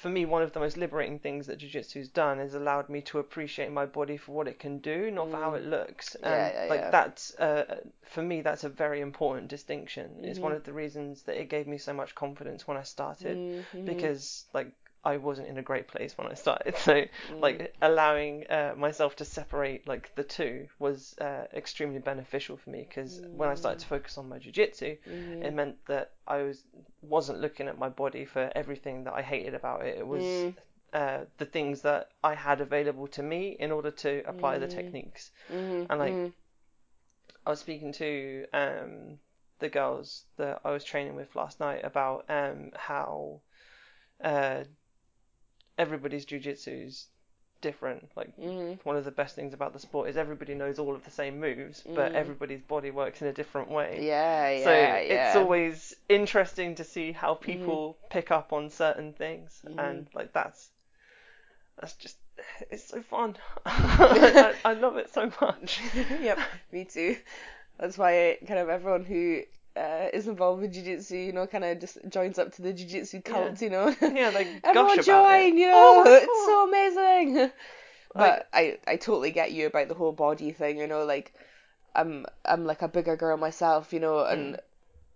for me one of the most liberating things that jiu-jitsu's done is allowed me to appreciate my body for what it can do not for how it looks and Mm. Yeah, yeah, like yeah. that's uh for me that's a very important distinction it's one Mhm. of the reasons that it gave me so much confidence when I started Mhm. because like I wasn't in a great place when I started so Mm. like allowing uh, myself to separate like the two was uh, extremely beneficial for me because when I started to focus on my jiu-jitsu Mhm. it meant that I was wasn't looking at my body for everything that I hated about it. It was Mm. uh, the things that I had available to me in order to apply the Mm. techniques. Mhm. and, like, Mhm. I was speaking to um, the girls that I was training with last night about um, how everybody's jujitsu's different. Like Mhm. one of the best things about the sport is everybody knows all of the same moves, but Mm. everybody's body works in a different way. Yeah, yeah, So yeah. it's always interesting to see how Mm-hmm. people pick up on certain things, Mhm. and like that's that's just it's so fun. I, I love it so much. yep, me too. That's why kind of everyone who uh, is involved with jiu-jitsu, you know, kind of just joins up to the jiu-jitsu cult, you know. Yeah, gush Everyone join, it. you Oh know, my it's so amazing. Like- But I, I totally get you about the whole body thing, you know, like I'm I'm like a bigger girl myself, you know, and Mm.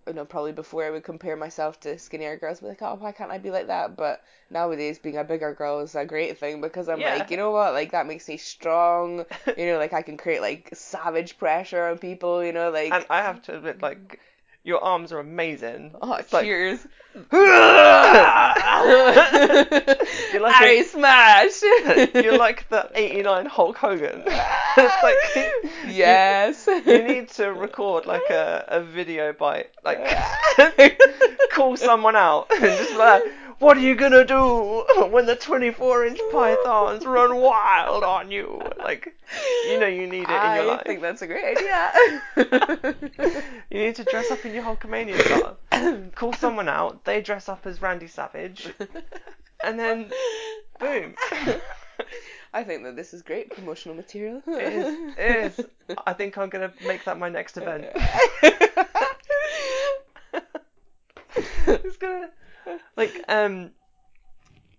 you know, probably before I would compare myself to skinnier girls, be like, oh, why can't I be like that? But nowadays, being a bigger girl is a great thing because I'm Yeah. like, you know what, like that makes me strong. you know, like I can create like savage pressure on people. You know, like And I have to admit, like, Your arms are amazing. Oh, It's like- cheers. You're like Harry a- Smash. You're like the 89 Hulk Hogan. it's like yes. you need to record like a, a video bite, like call someone out and just like, what are you gonna do when the 24 inch pythons run wild on you? Like, you know you need it in your life. I think that's a great idea. You need to dress up in your Hulkamania style. call someone out, they dress up as Randy Savage, and then boom. I think that this is great promotional material. It is. It is. I think I'm gonna make that my next event. it's gonna like um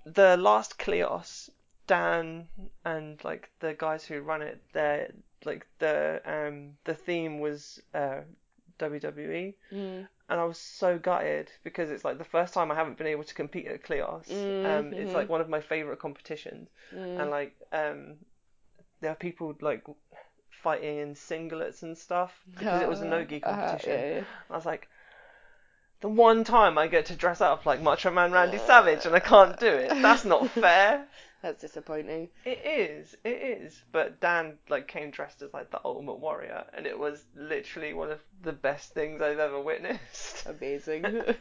the last Kleos, Dan and like the guys who run it, their like the um the theme was uh WWE Mm. and I was so gutted because it's like the first time I haven't been able to compete at Kleos. Um, it's Mhm. like one of my favorite competitions, Mm. and like um, there are people like fighting in singlets and stuff because it was a Uh, competition. yeah, yeah. I was like, the one time I get to dress up like Macho Man Randy Savage and I can't do it. That's not fair. That's disappointing. It is, it is. But Dan like came dressed as like the Ultimate Warrior, and it was literally one of the best things I've ever witnessed. Amazing. well,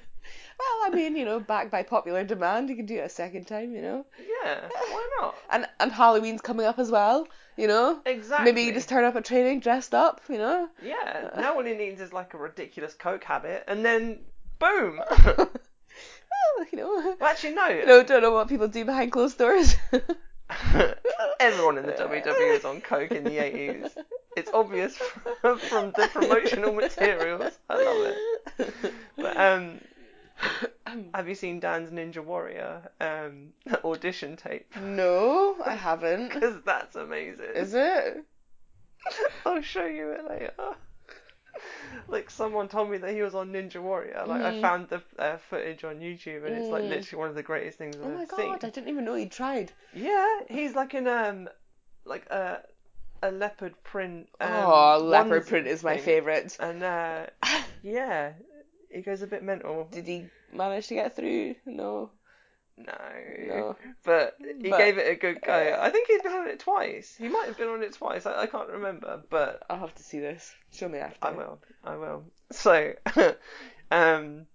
I mean, you know, backed by popular demand, you can do it a second time, you know. Yeah, why not? And and Halloween's coming up as well, you know. Exactly. Maybe you just turn up at training dressed up, you know. Yeah, now all he needs is like a ridiculous coke habit, and then boom. Well, you know. well, actually, no. Know, don't know what people do behind closed doors. Everyone in the WWE was on coke in the 80s. It's obvious from, from the promotional materials. I love it. But um, have you seen Dan's Ninja Warrior um audition tape? no, I haven't. Because that's amazing. Is it? I'll show you it later. Like someone told me that he was on Ninja Warrior. Like I Mhm. found the uh, footage on YouTube, and it's like Mm. literally one of the greatest things I've Oh my god, seen. I didn't even know he tried. Yeah, he's like in um, like a a leopard print. Um, oh, leopard print is my favourite. And uh, yeah, he goes a bit mental. Did he manage to get through? No. No, No. but he But- gave it a good go. I think he's been on it twice. He might have been on it twice. I, I can't remember, but I'll have to see this. Show me after. I will. I will. So, um,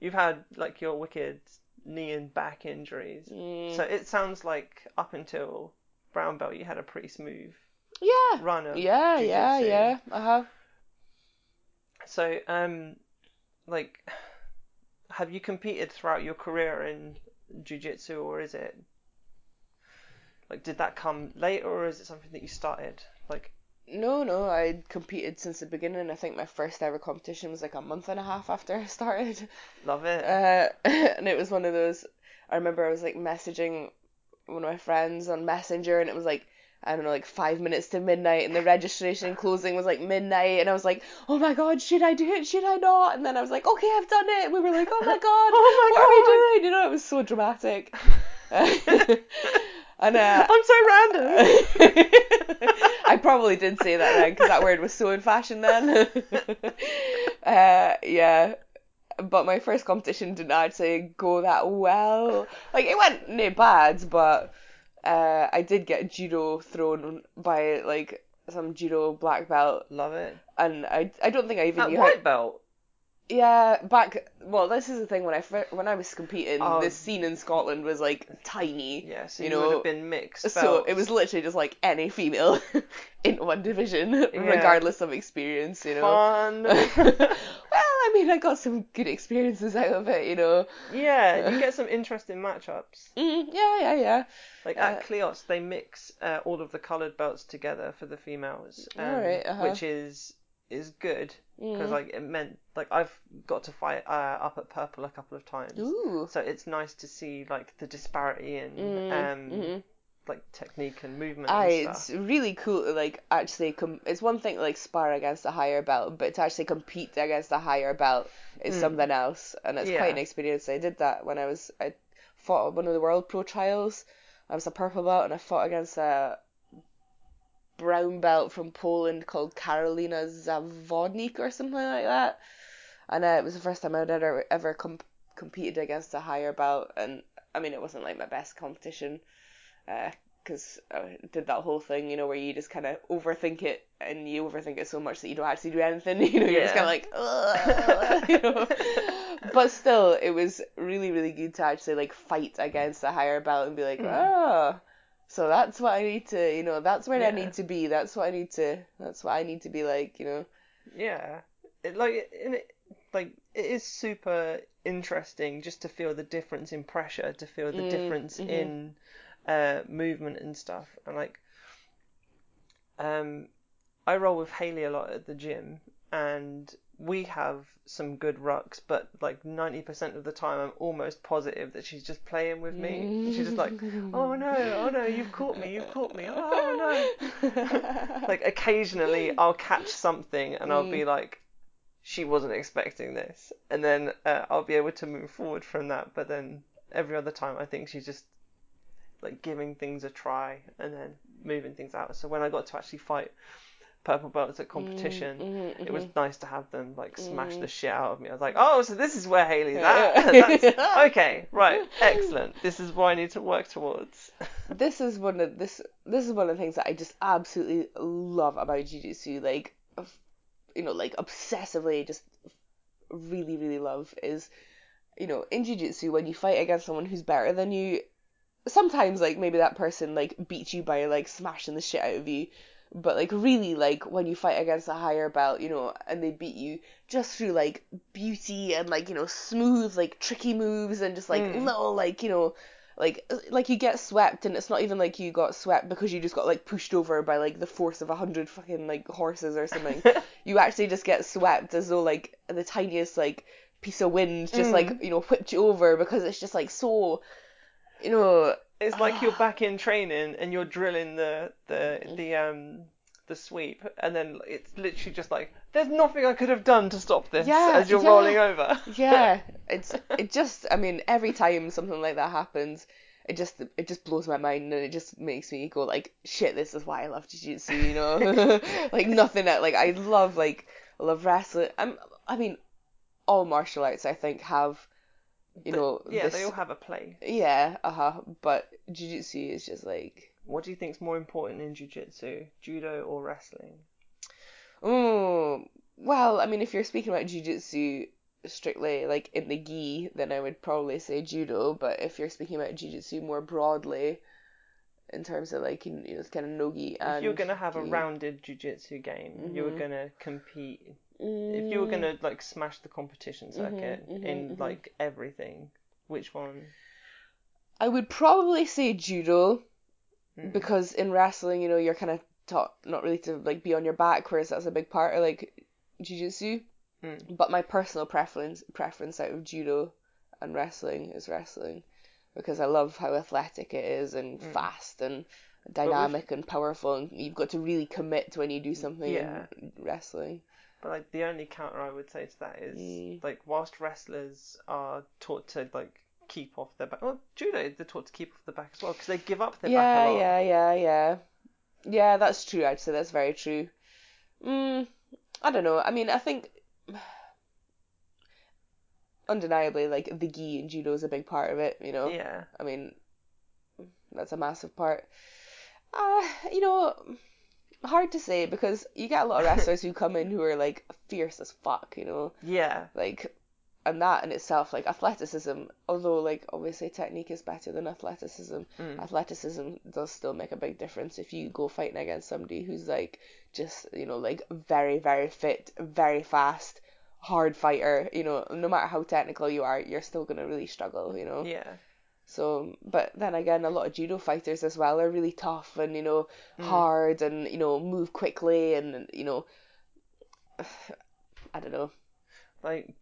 you've had like your wicked knee and back injuries. Mm. So it sounds like up until brown belt, you had a pretty smooth yeah. run of Yeah, yeah, jiu-jitsu. yeah. I have. So, um, like, have you competed throughout your career in jiu-jitsu, or is it like did that come later, or is it something that you started? Like, No, no, I competed since the beginning. I think my first ever competition was like a month and a half after I started. love it. Uh, and it was one of those. I remember I was like messaging one of my friends on Messenger, and it was like I don't know, like five minutes to midnight, and the registration closing was like midnight, and I was like, oh my god, should I do it? Should I not? And then I was like, okay, I've done it. And we were like, oh my god, Oh my what are we doing? You know, it was so dramatic. and uh, I'm so random. I probably did say that then because that word was so in fashion then. uh, yeah. But my first competition didn't actually go that well. Like it went no bad, but uh, I did get a judo thrown by like some judo black belt, love it. and I I don't think I even At knew how. white belt. Yeah, back. Well, this is the thing when I fir- when I was competing, the scene in Scotland was like tiny. Yeah, so You you, know, would have been mixed. So belts. it was literally just like any female in one division, regardless of experience, you know. fun. well, I mean, I got some good experiences out of it, you know. yeah, you get some interesting matchups. Mm, yeah, yeah, yeah. Like Uh, at Kleos, they mix uh, all of the coloured belts together for the females, um, Alright, uh-huh. which is is good because Mm. like it meant like I've got to fight uh, up at purple a couple of times, Ooh. so it's nice to see like the disparity in Mm, um mhm. like technique and movement Aye, and it's really cool to like actually com- it's one thing to like spar against a higher belt, but to actually compete against a higher belt is Mm. something else, and it's Yeah. quite an experience. I did that when I was I fought one of the World Pro Trials. I was a purple belt, and I fought against a brown belt from Poland called Karolina Zawodnik or something like that. and uh, it was the first time I'd ever ever com- competed against a higher belt, and I mean it wasn't like my best competition, because uh, I did that whole thing, you know, where you just kind of overthink it and you overthink it so much that you don't actually do anything, you know, you're just kind of like, "Ugh," you know. but still, it was really really good to actually like fight against a higher belt and be like, Mm. oh. So that's what I need to, you know, that's where I need to be. That's what I need to, that's what I need to be like, you know. Yeah, it, like it, like it is super interesting just to feel the difference in pressure, to feel the Mm, difference mhm. in uh, movement and stuff, and like um, I roll with Haley a lot at the gym, and we have some good rucks, but like ninety percent of the time, I'm almost positive that she's just playing with me. She's just like, oh no, oh no, you've caught me, you've caught me, oh no. like occasionally I'll catch something and I'll be like, she wasn't expecting this, and then uh, I'll be able to move forward from that. But then every other time, I think she's just like giving things a try and then moving things out. So when I got to actually fight purple belts at competition, mhm, it was mhm. nice to have them like smash Mm. the shit out of me. I was like, oh, so this is where Haley's at. Okay, right, excellent. This is what I need to work towards. this is one of this this is one of the things that I just absolutely love about jiu-jitsu like you know like obsessively just really really love is you know in jiu-jitsu when you fight against someone who's better than you sometimes like maybe that person like beats you by like smashing the shit out of you but like really like when you fight against a higher belt you know and they beat you just through like beauty and like you know smooth like tricky moves and just like Mm. little like you know like like you get swept and it's not even like you got swept because you just got like pushed over by like the force of a hundred fucking like horses or something you actually just get swept as though like the tiniest like piece of wind just Mm. like you know whipped you over because it's just like so you know It's like you're back in training and you're drilling the the the um the sweep, and then it's literally just like there's nothing I could have done to stop this Yeah, as you're yeah. rolling over. yeah. It's it just i mean every time something like that happens it just it just blows my mind and it just makes me go like shit this is why i love jiu-jitsu you know? Like nothing that like i love like I love wrestling. I'm i mean all martial arts i think have you know yeah, this they all have a place. yeah uh-huh but jiu-jitsu is just like What do you think's more important in jiu-jitsu, judo or wrestling? Oh, well, I mean, if you're speaking about jujitsu strictly like in the gi, then I would probably say judo. But if you're speaking about jujitsu more broadly, in terms of like you know, it's kind of nogi and if you're gonna have a rounded jiu-jitsu game, you were Mhm. gonna compete. If you were Mm, gonna like smash the competition circuit mhm, in mhm. like everything, which one? I would probably say judo Mm. because in wrestling, you know, you're kind of taught not really to like be on your back, whereas that's a big part of like jujitsu. Mm. But my personal preference preference out of judo and wrestling is wrestling because I love how athletic it is and Mm. fast and dynamic and powerful and you've got to really commit when you do something Yeah. in wrestling. But like the only counter I would say to that is Mm. like whilst wrestlers are taught to like keep off their back, well, judo they're taught to keep off the back as well because they give up their back yeah, a lot. yeah, yeah, yeah. Yeah, that's true. I'd say that's very true. Mm, I don't know. I mean, I think undeniably, like the gi in judo is a big part of it. You know. Yeah. I mean, that's a massive part. Uh, you know, hard to say because you get a lot of wrestlers who come in who are like fierce as fuck. You know, Yeah. like. And that in itself, like athleticism, although like obviously technique is better than athleticism, Mm. athleticism does still make a big difference if you go fighting against somebody who's like just you know like very very fit very fast hard fighter you know no matter how technical you are you're still going to really struggle you know Yeah. So but then again a lot of judo fighters as well are really tough and you know Mm. hard and you know move quickly and you know i don't know Like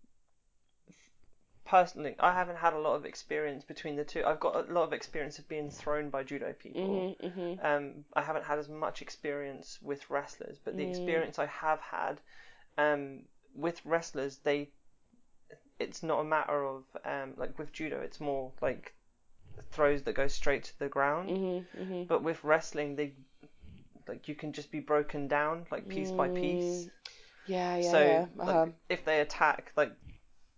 personally, I haven't had a lot of experience between the two. I've got a lot of experience of being thrown by judo people. hmm hmm Um, I haven't had as much experience with wrestlers, but the Mm. experience I have had, um, with wrestlers, they, it's not a matter of um, like with judo, it's more like throws that go straight to the ground. hmm hmm But with wrestling, they, like you can just be broken down like piece by mm. piece. Yeah, yeah, so yeah. Uh-huh. if they attack, like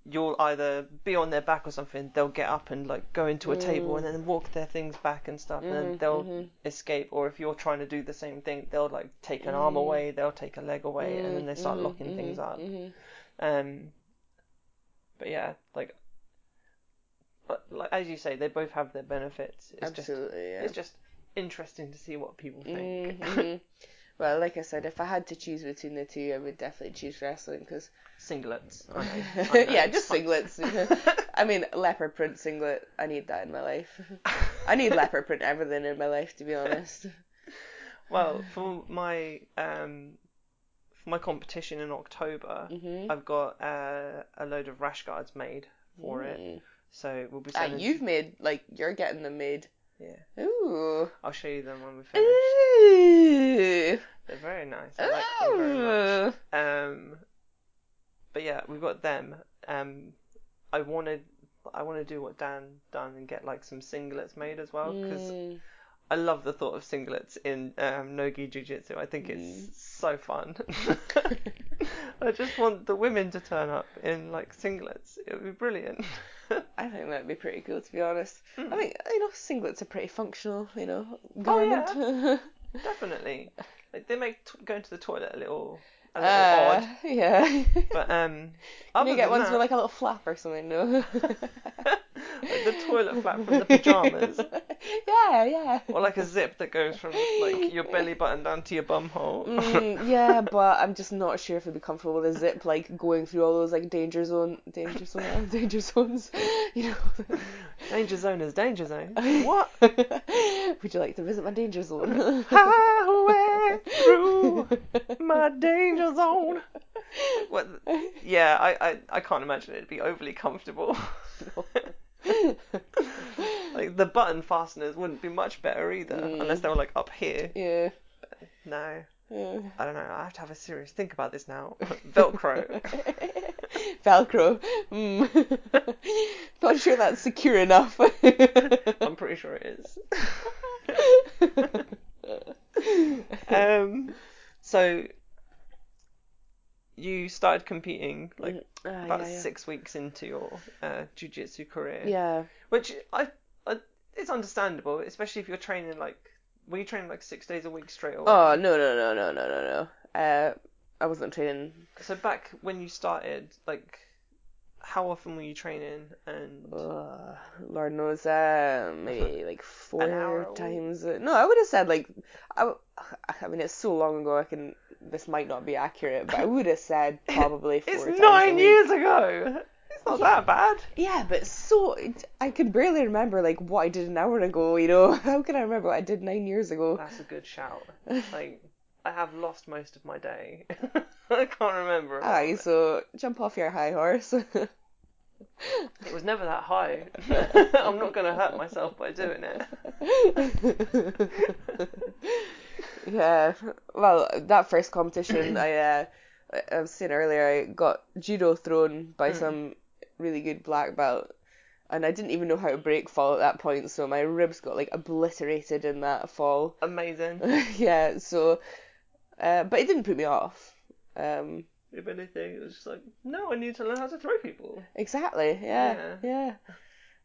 you'll either be on their back or something. They'll get up and like go into a table mm. and then walk their things back and stuff, and then mm-hmm, they'll mm-hmm. escape. Or if you're trying to do the same thing, they'll like take an arm mm. away, they'll take a leg away, and then they start mm-hmm, locking things up. Um, but yeah, like, but like as you say, they both have their benefits. It's just Absolutely, yeah. it's just interesting to see what people think. Mhm. Well, like I said, if I had to choose between the two, I would definitely choose wrestling because, Singlets. I know, I know, yeah, just singlets. I mean, leopard print singlet. I need that in my life. I need leopard print everything in my life, to be honest. Well, for my um, for my competition in October, Mhm. I've got uh, a load of rash guards made for it. So we'll be Ah, you've made like you're getting them made. Yeah, Ooh. I'll show you them when we finish. Ooh. They're very nice. I like them very much. Um, but yeah, we've got them. Um, I wanted. I want to do what Dan done and get like some singlets made as well because Mm. I love the thought of singlets in um, nogi jiu-jitsu. I think it's Mm. so fun. I just want the women to turn up in like singlets. It would be brilliant. I think that'd be pretty cool, to be honest. Hmm. I think you know singlets are pretty functional, you know, Oh, yeah. Definitely. Like they make t- going to the toilet a little a little Uh, odd, yeah. but um, Can you get ones that, with like a little flap or something? No. like the toilet flap from the pajamas. yeah, yeah. Or like a zip that goes from like your belly button down to your bum hole. Mm, yeah, but I'm just not sure if I'd be comfortable with a zip like going through all those like danger zone, danger zone, danger zones. You know. danger zone is danger zone. What? Would you like to visit my danger zone? Highway through my danger zone. What? Yeah, I, I, I can't imagine it'd be overly comfortable. like the button fasteners wouldn't be much better either, unless they were like up here. yeah. No, I don't know. I have to have a serious think about this now. Velcro. Velcro. Mm. Not sure that's secure enough. I'm pretty sure it is. um, so you started competing like Ah, about yeah, yeah. six weeks into your uh, jiu-jitsu career, Yeah. which I, I it's understandable, especially if you're training like were you training like six days a week straight away? Oh no no no no no no no. Uh, I wasn't training. So back when you started, like, how often were you training? And Uh, Lord knows, uh, maybe like four a times. uh, No, I would have said like, I, w- I mean, it's so long ago. I can. This might not be accurate, but I would have said probably four it's times a nine years ago. It's not that bad. Yeah, but so I can barely remember like what I did an hour ago. You know, how can I remember what I did nine years ago? That's a good shout. Like, I have lost most of my day. I can't remember. Aye, so jump off your high horse. It was never that high. I'm not gonna hurt myself by doing it. yeah. Well, that first competition, I uh, I I was saying earlier, I got judo thrown by some really good black belt, and I didn't even know how to break fall at that point, so my ribs got like obliterated in that fall. Amazing. yeah. So, uh, but it didn't put me off. Um, If anything, it was just like, no, I need to learn how to throw people. Exactly. Yeah. Yeah.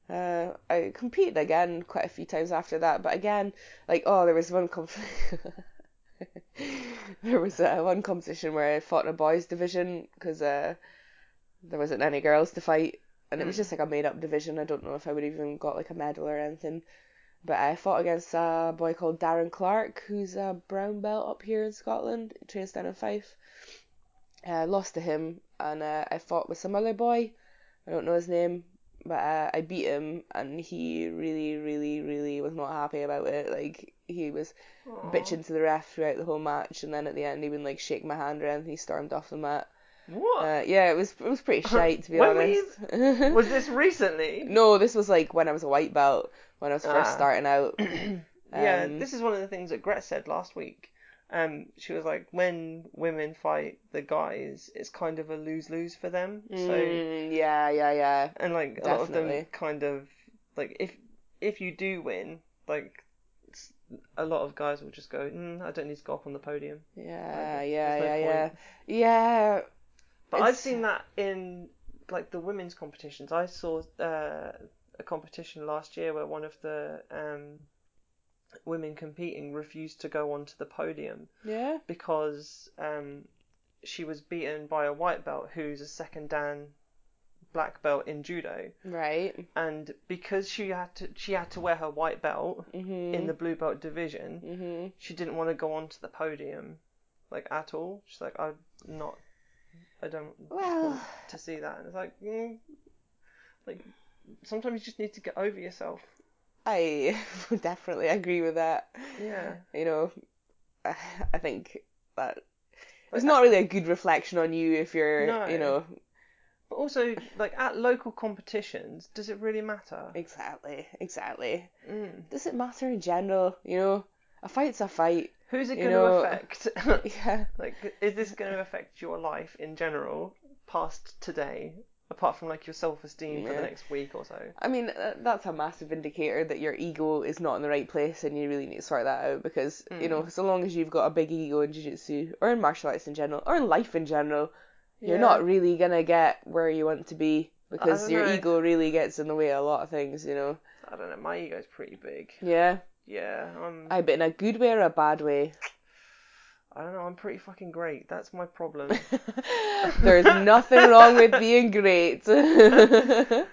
Uh, I competed again quite a few times after that, but again, like oh, there was one comp- there was uh, one competition where I fought in a boys division because uh, there wasn't any girls to fight, and it was just like a made up division. I don't know if I would even got like a medal or anything. But I fought against a boy called Darren Clark, who's a brown belt up here in Scotland, trains down in Fife. Uh, lost to him, and uh, I fought with some other boy. I don't know his name, but uh, I beat him, and he really, really, really was not happy about it. Like he was Aw. bitching to the ref throughout the whole match, and then at the end he wouldn't like shake my hand or anything. He stormed off the mat. What? Uh, yeah, it was it was pretty shite to be were you- honest. was this recently? no, this was like when I was a white belt, when I was first Ah. starting out. Yeah, Um, this is one of the things that Gret said last week. Um, she was like, when women fight the guys, it's kind of a lose lose for them. So Mm, yeah, yeah, yeah. and like a lot of them kind of like if if you do win, like a lot of guys will just go, mm, I don't need to go up on the podium. Yeah, Like, yeah, no yeah, yeah, yeah. But I've It's- seen that in like the women's competitions. I saw uh, a competition last year where one of the um, women competing refused to go onto the podium Yeah. because um, she was beaten by a white belt who's a second dan black belt in judo, Right. and because she had to she had to wear her white belt Mhm. in the blue belt division, Mhm. she didn't want to go onto the podium like at all. She's like, I'm not. I don't Well- want to see that. And it's like, mm, like sometimes you just need to get over yourself. I definitely agree with that. Yeah. You know, I I think that it's not really a good reflection on you if you're, No. you know, But also, like at local competitions, does it really matter? exactly, exactly. Mm. Does it matter in general? You know, a fight's a fight. Who's it You going know- to affect? Yeah. like, is this going to affect your life in general, past today, apart from like your self-esteem for the next week or so? I mean, uh, that's a massive indicator that your ego is not in the right place and you really need to sort that out because, you know, so long as you've got a big ego in jiu-jitsu or in martial arts in general or in life in general, you're Yeah. not really going to get where you want to be because your know. ego really gets in the way of a lot of things, you know. I don't know. My ego's pretty big. Yeah. Yeah, I'm. I but in a good way or a bad way. I don't know. I'm pretty fucking great. That's my problem. There's nothing wrong with being great. no,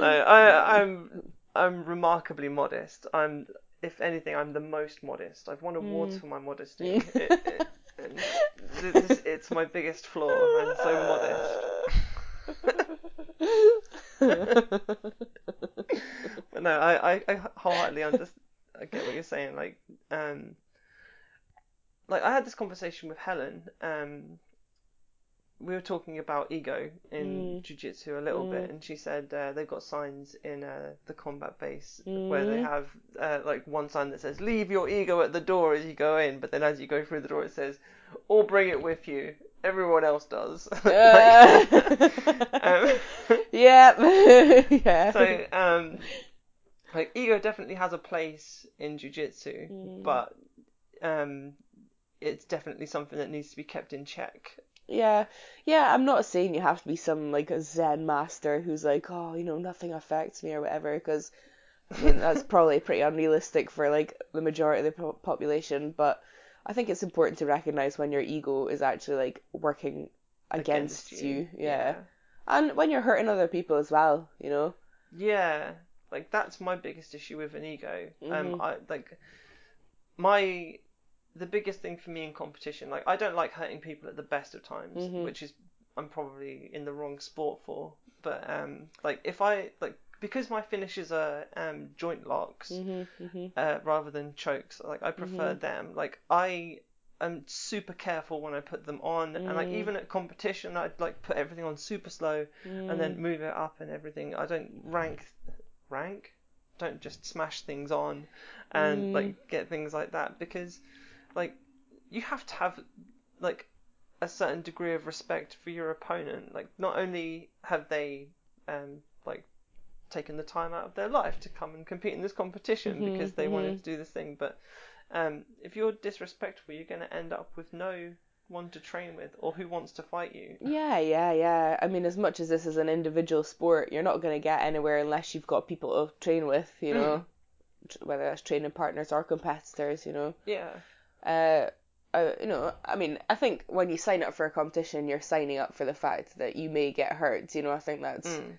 I, I'm I'm remarkably modest. I'm, if anything, I'm the most modest. I've won awards Mm. for my modesty. it, it, this, it's my biggest flaw. I'm so modest. But no, I, I, I wholeheartedly understand. I get what you're saying. Like, um, like I had this conversation with Helen. Um, we were talking about ego in Mm. jiu-jitsu a little bit, Mm. and she said uh, they've got signs in uh, the combat base where they Mm. have uh, like one sign that says "Leave your ego at the door as you go in," but then as you go through the door, it says "Or bring it with you." Everyone else does. Like- um, yeah. yeah. so um like ego definitely has a place in jiu-jitsu Mm. but um it's definitely something that needs to be kept in check Yeah, yeah. I'm not saying you have to be some like a Zen master who's like, oh, you know, nothing affects me or whatever, because I mean that's probably pretty unrealistic for like the majority of the po- population. But I think it's important to recognize when your ego is actually like working against, you. Yeah. and when you're hurting other people as well. You know. yeah like that's my biggest issue with an ego Mhm. um i like my the biggest thing for me in competition like i don't like hurting people at the best of times Mhm. which is i'm probably in the wrong sport for but um like if i like because my finishes are um joint locks Mhm. Mhm. uh, rather than chokes. Like I prefer Mm-hmm. them. Like I am super careful when I put them on, and like Mm. even at competition, I'd like put everything on super slow and Mm. then move it up and everything. I don't rank, rank. Don't just smash things on and Mm. like get things like that because like you have to have like a certain degree of respect for your opponent. Like not only have they um like taken the time out of their life to come and compete in this competition Mhm, because they wanted mhm. to do this thing, but um, if you're disrespectful, you're going to end up with no one to train with or who wants to fight you. Yeah, yeah, yeah. I mean, as much as this is an individual sport, you're not going to get anywhere unless you've got people to train with, you know, Tr- whether that's training partners or competitors, you know. Yeah, Uh, uh, you know, I mean, I think when you sign up for a competition, you're signing up for the fact that you may get hurt. You know, I think that's, Mm.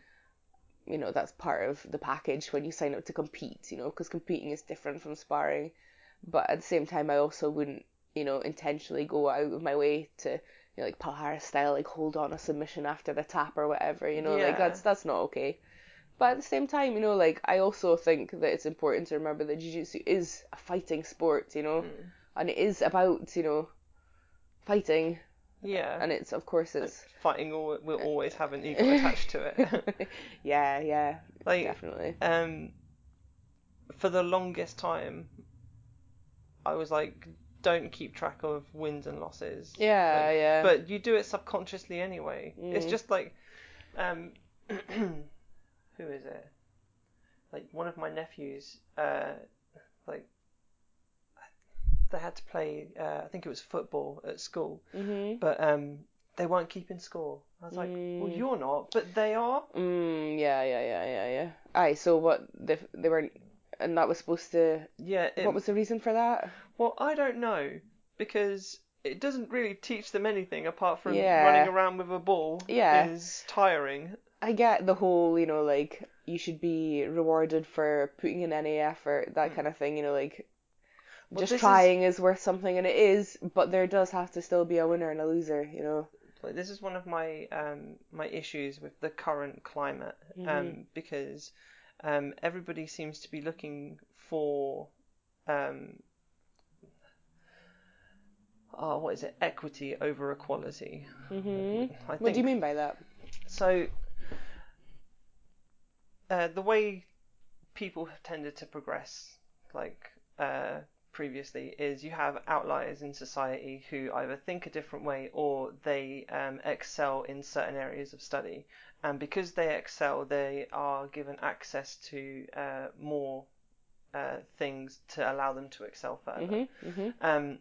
you know, that's part of the package when you sign up to compete. You know, because competing is different from sparring. But at the same time, I also wouldn't, you know, intentionally go out of my way to, you know, like Paul Harris style, like hold on a submission after the tap or whatever. You know, like that's that's not okay. But at the same time, you know, like I also think that it's important to remember that jiu-jitsu is a fighting sport. You know, Mm. and it is about you know fighting, yeah. and it's of course it's Fighting al- will always have an ego attached to it. yeah, yeah, like, definitely. um, for the longest time, I was like, don't keep track of wins and losses. Yeah, Like, yeah. But you do it subconsciously anyway. It's Mm. just like, um, who is it? Like one of my nephews, uh, like they had to play. Uh, I think it was football at school, Mhm. but um, they weren't keeping score. I was like, well, Mm. you're not, but they are. Mm, yeah, yeah, yeah, yeah, yeah. Aye, so what they they weren't, and that was supposed to. Yeah. It, what was the reason for that? Well, I don't know because it doesn't really teach them anything apart from Yeah. running around with a ball. Yeah. Is tiring. I get the whole, you know, like you should be rewarded for putting in any effort, that Mm. kind of thing. You know, like Well, just this is- trying is... worth something, and it is. But there does have to still be a winner and a loser. You know. Like, this is one of my um my issues with the current climate um Mhm. because um everybody seems to be looking for um oh what is it equity over equality Mhm. I What do you mean by that? so uh, the way people have tended to progress like uh, previously is you have outliers in society who either think a different way or they um, excel in certain areas of study and because they excel they are given access to uh, more uh, things to allow them to excel further Mhm. Mhm. um,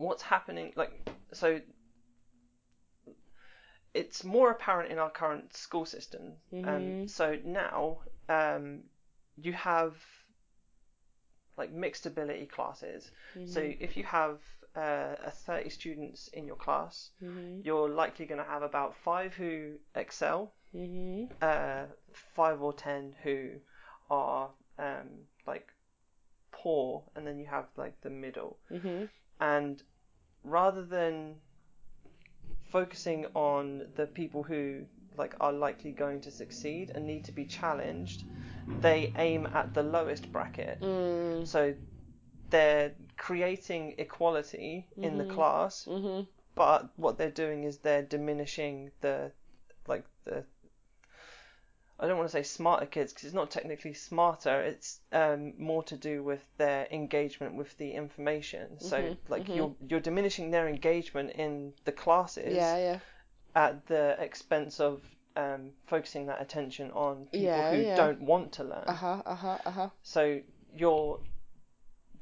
what's happening like so it's more apparent in our current school system um, Mhm. so now um, you have like mixed ability classes so Mhm. if you have uh, a 30 students in your class Mhm. you're likely going to have about five who excel Mhm. uh, five or ten who are um, like poor and then you have like the middle Mhm. and rather than focusing on the people who like are likely going to succeed and need to be challenged they aim at the lowest bracket Mm. so they're creating equality in the Mhm. class Mhm. but what they're doing is they're diminishing the like the I don't want to say smarter kids because it's not technically smarter. It's um, more to do with their engagement with the information. So Mhm, like mhm. you're you're diminishing their engagement in the classes Yeah. Yeah. at the expense of um, focusing that attention on people Yeah, who yeah. don't want to learn. Uh huh. Uh huh. Uh huh. So you're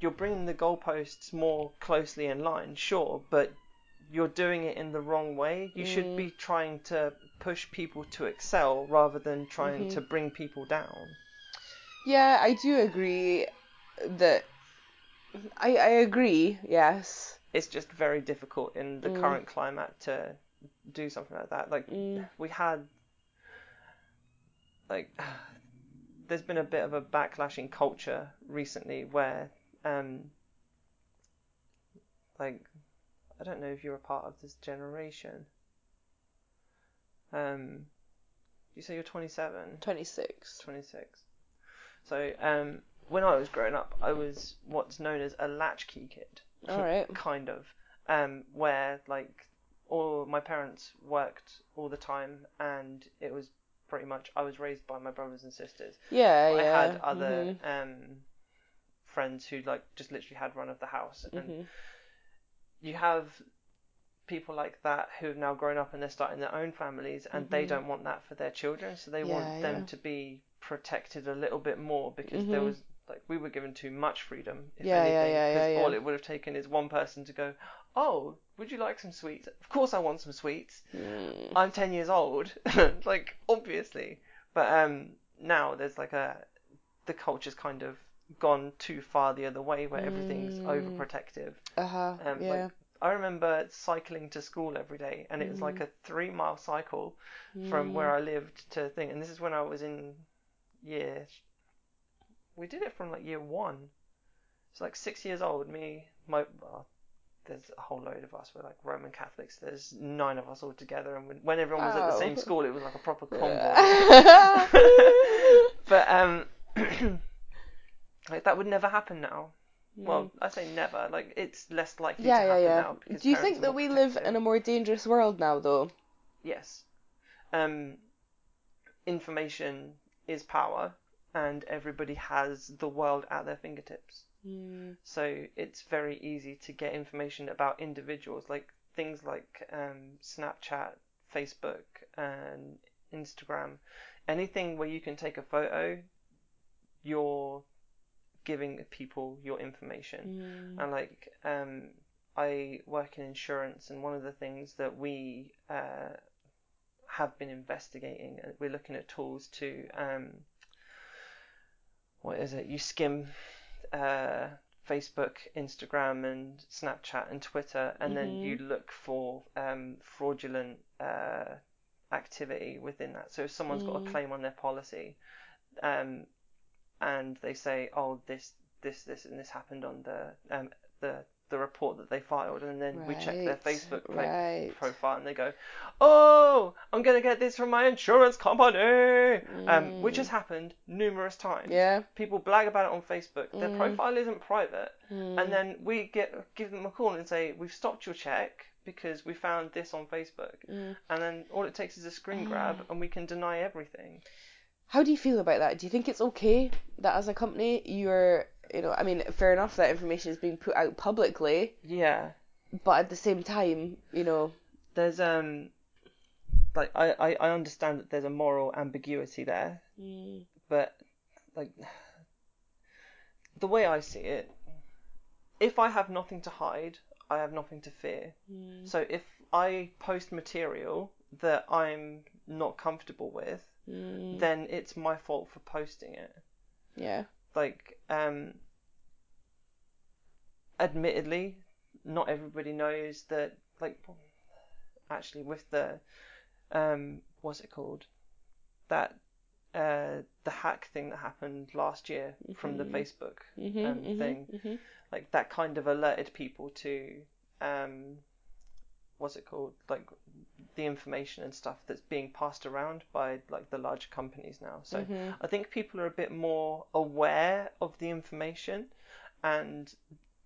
you're bringing the goalposts more closely in line, sure, but you're doing it in the wrong way. You should Mm. be trying to push people to excel rather than trying Mhm. to bring people down. Yeah, I do agree that. I I agree. Yes. It's just very difficult in the Mm. current climate to do something like that. Like Mm. we had like there's been a bit of a backlash in culture recently where um like I don't know if you're a part of this generation. Um you say you're 27, Twenty six. 26. So um when I was growing up, I was what's known as a latchkey kid All right. kind of um where like all my parents worked all the time and it was pretty much I was raised by my brothers and sisters. Yeah. I yeah. had other Mhm. um friends who like just literally had run of the house and Mhm. you have people like that who have now grown up and they're starting their own families and they Mhm. don't want that for their children so they Yeah, want them yeah. to be protected a little bit more because there Mhm. was like we were given too much freedom if Yeah, yeah, anything yeah, because yeah, all it would have taken is one person to go oh would you like some sweets of course i want some sweets Mm. i'm 10 years old like obviously but um now there's like a the culture's kind of gone too far the other way where everything's Mm. overprotective Uh huh. um, yeah. like I remember cycling to school every day, and it was like a three mile cycle from Mm. where I lived to thing. And this is when I was in year. We did it from like year one. It's like six years old. Me, my. There's a whole load of us. We're like Roman Catholics. There's nine of us all together, and when, when everyone was at the same school, it was like a proper convoy. Yeah. but um, like that would never happen now. Well, I say never. Like it's less likely yeah, to yeah, happen yeah. now. because Do you think that we live in a more dangerous world now, though? Yes. Um, information is power, and everybody has the world at their fingertips. Mm. So it's very easy to get information about individuals, like things like um, Snapchat, Facebook, and Instagram. Anything where you can take a photo, you're giving people your information. Mm. And like, um, I work in insurance, and one of the things that we uh, have been investigating, uh, we're looking at tools to, um, what is it? You skim uh, Facebook, Instagram, and Snapchat and Twitter, and then Mhm. you look for um, fraudulent uh, activity within that. So if someone's got a Mm. claim on their policy, um, and they say, "Oh, this, this, this, and this happened on the um, the the report that they filed," and then we check their Facebook right. profile, and they go, "Oh, I'm gonna get this from my insurance company," um, which Mm. has happened numerous times. Yeah. People blag about it on Facebook. Their Mm. profile isn't private, Mm. and then we get give them a call and say, "We've stopped your check." Because we found this on Facebook, Mm. and then all it takes is a screen grab, and we can deny everything. How do you feel about that? Do you think it's okay that as a company you're, you know, I mean, fair enough that information is being put out publicly, Yeah, but at the same time, you know, there's um like I, I, I understand that there's a moral ambiguity there, mm. but like the way I see it, if I have nothing to hide, I have nothing to fear. Mm. So if I post material that I'm not comfortable with, Mm. then it's my fault for posting it. yeah, Like um admittedly, not everybody knows that like actually with the um what's it called that uh the hack thing that happened last year from the Mhm. Facebook mm-hmm, um, mm-hmm, thing. Mm-hmm. like that kind of alerted people to um what's it called like the information and stuff that's being passed around by like the larger companies now so Mhm. i think people are a bit more aware of the information and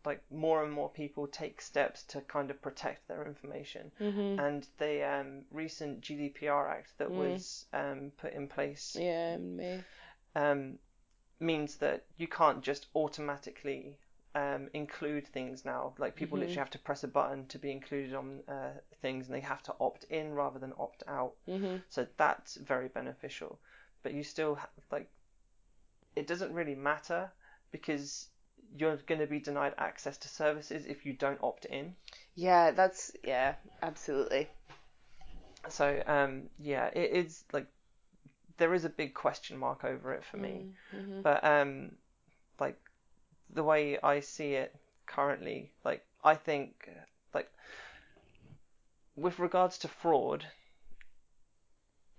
like more and more people take steps to kind of protect their information Mm-hmm. and the um, recent gdpr act that Mm. was um, put in place Yeah, me. um, means that you can't just automatically um, include things now. Like people Mhm. literally have to press a button to be included on uh, things, and they have to opt in rather than opt out. Mm-hmm. So that's very beneficial. But you still have like it doesn't really matter because you're going to be denied access to services if you don't opt in. Yeah, that's yeah, absolutely. So um, yeah, it is like there is a big question mark over it for me. Mm-hmm. But um, the way I see it currently, like I think like with regards to fraud,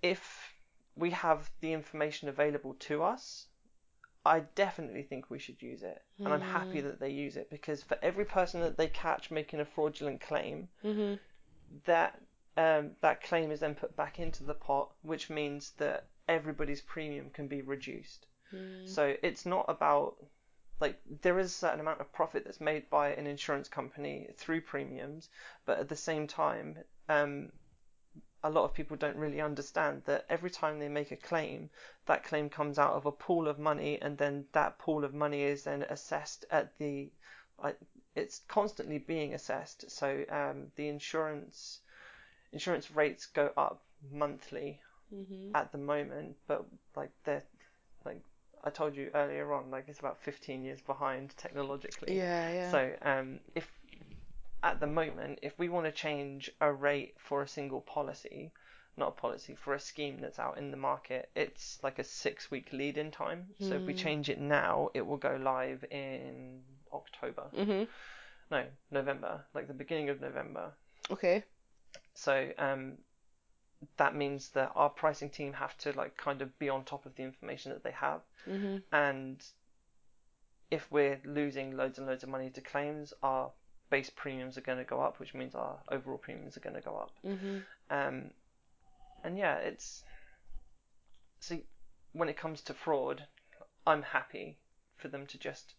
if we have the information available to us, I definitely think we should use it, and I'm happy Hmm. that they use it because for every person that they catch making a fraudulent claim, Mm-hmm. that um, that claim is then put back into the pot, which means that everybody's premium can be reduced. Mm. So it's not about like there is a certain amount of profit that's made by an insurance company through premiums, but at the same time, um, a lot of people don't really understand that every time they make a claim, that claim comes out of a pool of money, and then that pool of money is then assessed at the, like, it's constantly being assessed. So um, the insurance insurance rates go up monthly Mm-hmm. at the moment, but like they're like I told you earlier on, like it's about 15 years behind technologically. Yeah, yeah. So um, if at the moment, if we want to change a rate for a single policy, not a policy for a scheme that's out in the market, it's like a six-week lead-in time. So if we Hmm. change it now, it will go live in October. mm-hmm. No, November, like the beginning of November. Okay. So um, that means that our pricing team have to like kind of be on top of the information that they have, Mm-hmm. and if we're losing loads and loads of money to claims, our base premiums are going to go up, which means our overall premiums are going to go up. Mm-hmm. Um, and yeah, it's see when it comes to fraud, I'm happy for them to just,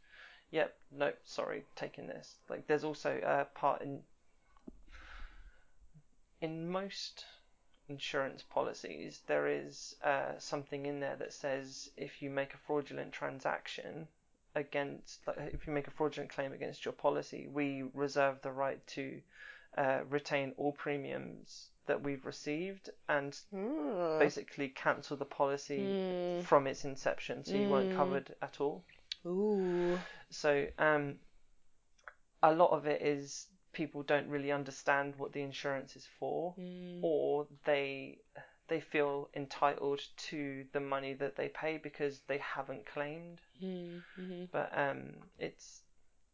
yep, no, sorry, taking this. Like there's also a part in in most insurance policies there is uh, something in there that says if you make a fraudulent transaction against like if you make a fraudulent claim against your policy we reserve the right to uh, retain all premiums that we've received and Oh. basically cancel the policy Mm. from its inception so you weren't Mm. covered at all Ooh. So um, a lot of it is people don't really understand what the insurance is for, Mm. or they they feel entitled to the money that they pay because they haven't claimed. Mm-hmm. But um, it's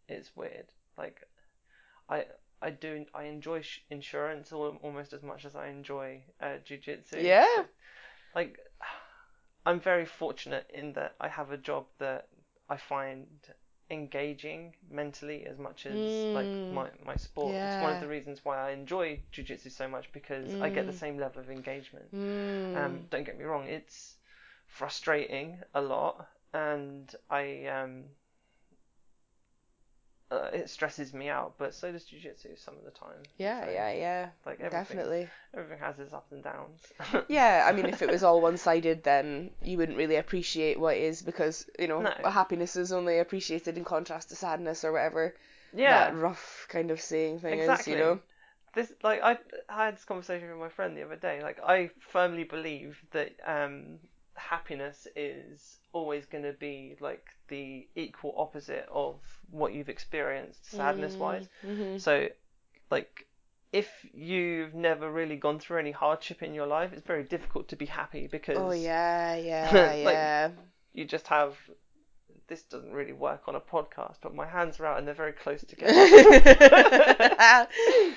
it's weird. Like I I do I enjoy sh- insurance al- almost as much as I enjoy uh, jujitsu. Yeah. Like I'm very fortunate in that I have a job that I find engaging mentally as much as like Mm. my, my sport. It's one of the reasons why I enjoy jujitsu so much because I get the Mm. same level of engagement. Mm. Um, don't get me wrong, it's frustrating a lot, and I um, uh, it stresses me out. But so does jujitsu some of the time. yeah, So, yeah, yeah. Like everything, Definitely. everything has its ups and downs. Yeah, I mean, if it was all one sided, then you wouldn't really appreciate what is because, you know, No. happiness is only appreciated in contrast to sadness or whatever yeah, that rough kind of saying thing exactly. is, you know? This like I, I had this conversation with my friend the other day. Like I firmly believe that um, happiness is always going to be like the equal opposite of what you've experienced sadness wise. Mm-hmm. So, like, if you've never really gone through any hardship in your life, it's very difficult to be happy because Oh, yeah, yeah, Like- yeah. you just have. This doesn't really work on a podcast, but my hands are out and they're very close together.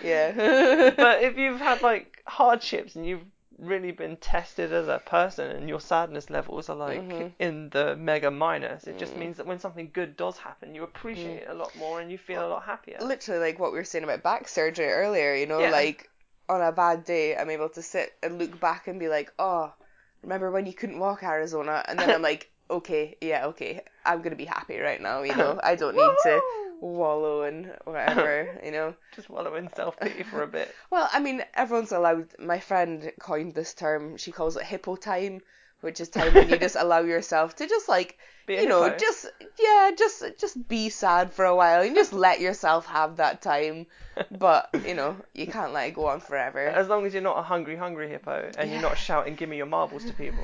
yeah. but if you've had like hardships and you've really been tested as a person and your sadness levels are like Mhm. in the mega minus, it just Mm. means that when something good does happen, you appreciate it a lot more and you feel a lot happier. literally like what we were saying about back surgery earlier, you know, Yeah. like on a bad day, I'm able to sit and look back and be like, oh, remember when you couldn't walk Arizona? And then I'm like, okay, yeah, okay, I'm gonna be happy right now, you know, I don't need to wallow in whatever, you know. Just wallow in self pity for a bit. Well, I mean, everyone's allowed. My friend coined this term. She calls it hippo time, which is time when you just allow yourself to just like Be you know, just yeah, just just be sad for a while and just let yourself have that time. But you know, you can't let it go on forever. As long as you're not a hungry, hungry hippo and you're not shouting, "Give me your marbles" to people.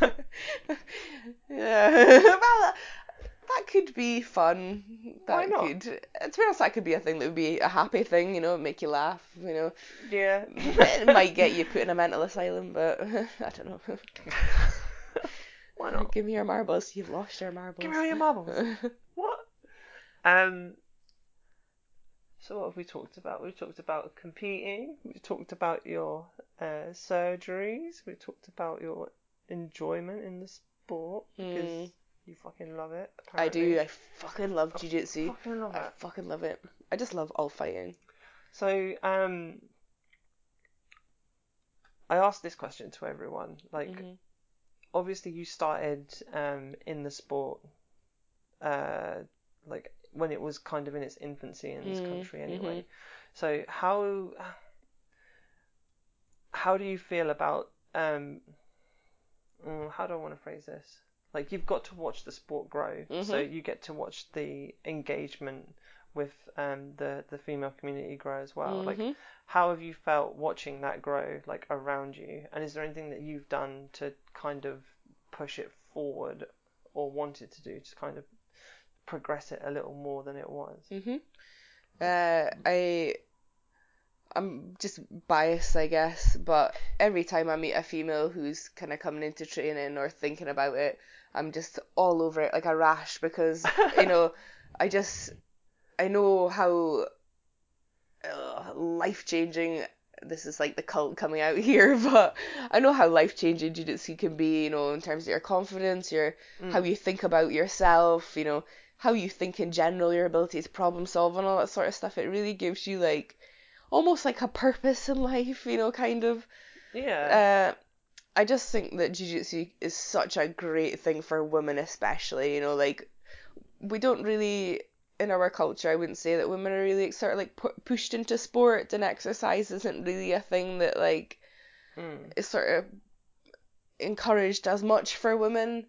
yeah, well, that could be fun. That Why not? Could, to be honest, that could be a thing that would be a happy thing. You know, make you laugh. You know, yeah. it might get you put in a mental asylum, but I don't know. Why not? Give me your marbles. You've lost your marbles. Give me all your marbles. What? Um. So what have we talked about? We've talked about competing. We've talked about your uh, surgeries. We've talked about your enjoyment in the sport because Mm. you fucking love it. I do. I fucking love jujitsu. fucking love I it. fucking love it. I just love all fighting. So um, I asked this question to everyone. Like, Mhm. Obviously, you started um in the sport, uh, like when it was kind of in its infancy in this Mm, country, anyway. mhm. So how how do you feel about um? mm, How do I want to phrase this? Like you've got to watch the sport grow, so Mhm. you get to watch the engagement with um the the female community grow as well. Like Mhm. how have you felt watching that grow like around you and is there anything that you've done to kind of push it forward or wanted to do to kind of progress it a little more than it was Mhm. Uh, I. I'm just biased, I guess, but every time I meet a female who's kind of coming into training or thinking about it, I'm just all over it like a rash because you know, I just I know how uh, life changing. This is like the cult coming out here, but I know how life changing jiu-jitsu can be. You know, in terms of your confidence, your Mm. how you think about yourself. You know, how you think in general, your ability to problem solve and all that sort of stuff. It really gives you like almost like a purpose in life. You know, kind of. yeah Uh, I just think that jiu-jitsu is such a great thing for women especially, you know, like we don't really in our culture, I wouldn't say that women are really sort of like pu- pushed into sport and exercise isn't really a thing that like Mm. is sort of encouraged as much for women.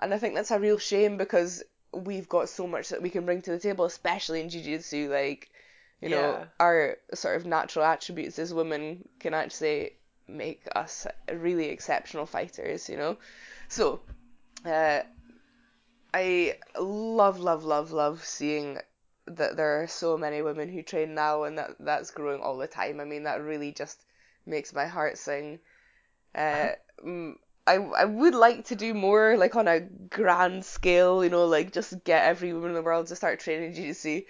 And I think that's a real shame because we've got so much that we can bring to the table, especially in jiu-jitsu, like you know, our sort of natural attributes as women can actually make us really exceptional fighters, you know. So, uh, I love, love, love, love seeing that there are so many women who train now and that that's growing all the time. I mean, that really just makes my heart sing. Uh, I I would like to do more like on a grand scale, you know, like just get every woman in the world to start training jiu-jitsu.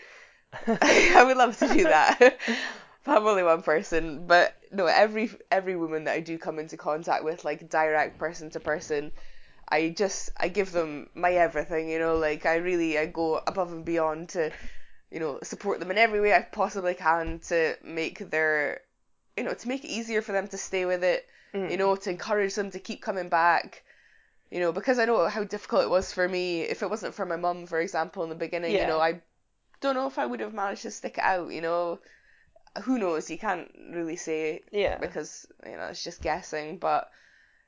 I would love to do that. I'm only one person. But no, every every woman that I do come into contact with, like direct person to person, I just I give them my everything, you know, like I really I go above and beyond to, you know, support them in every way I possibly can to make their you know, to make it easier for them to stay with it, Mm. you know, to encourage them to keep coming back. You know, because I know how difficult it was for me. If it wasn't for my mum, for example, in the beginning, you know, I don't know if I would have managed to stick it out, you know. Who knows? You can't really say Yeah. because, you know, it's just guessing, but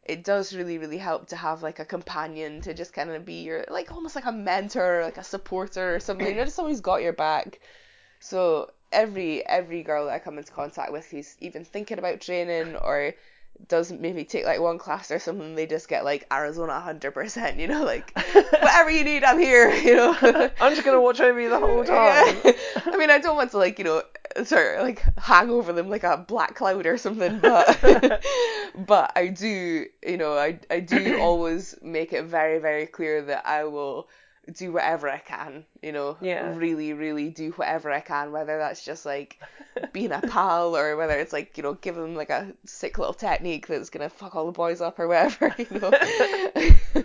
it does really, really help to have like a companion to just kind of be your, like almost like a mentor, like a supporter or something, you know, just someone who's got your back. So every every girl that I come into contact with who's even thinking about training or does maybe take like one class or something, they just get like Arizona 100%, you know, like whatever you need, I'm here, you know. I'm just gonna watch over you the whole time. Yeah. I mean, I don't want to like you know sort of like hang over them like a black cloud or something, but but I do you know I I do always make it very very clear that I will do whatever I can, you know, Yeah. really really do whatever I can, whether that's just like being a pal or whether it's like you know give them like a sick little technique that's gonna fuck all the boys up or whatever, you know.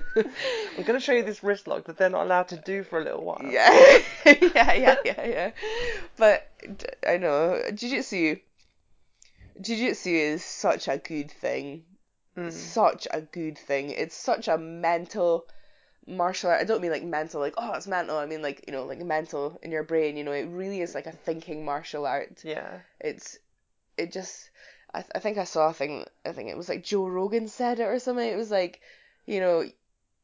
I'm gonna show you this wrist lock that they're not allowed to do for a little while. Yeah, yeah, yeah, yeah, yeah. But I know jiu-jitsu. Jiu-jitsu is such a good thing. Mm. Such a good thing. It's such a mental martial art. I don't mean like mental, like oh it's mental. I mean like you know like mental in your brain. You know it really is like a thinking martial art. Yeah. It's it just. I, th- I think I saw a thing. I think it was like Joe Rogan said it or something. It was like, you know,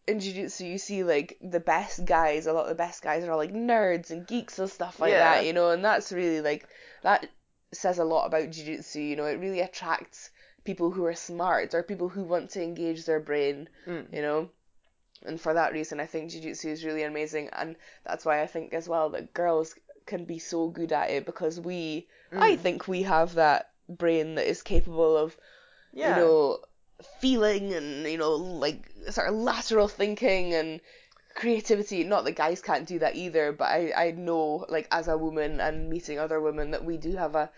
in jiu-jitsu you see like the best guys a lot of the best guys are all like nerds and geeks and stuff like Yeah. that you know and that's really like that says a lot about jiu-jitsu you know it really attracts people who are smart or people who want to engage their brain Mm. you know and for that reason i think jiu-jitsu is really amazing and that's why i think as well that girls can be so good at it because we i Mm. think we have that brain that is capable of Yeah. you know, feeling and, you know, like sort of lateral thinking and creativity. Not that guys can't do that either, but I, I know, like, as a woman and meeting other women, that we do have a.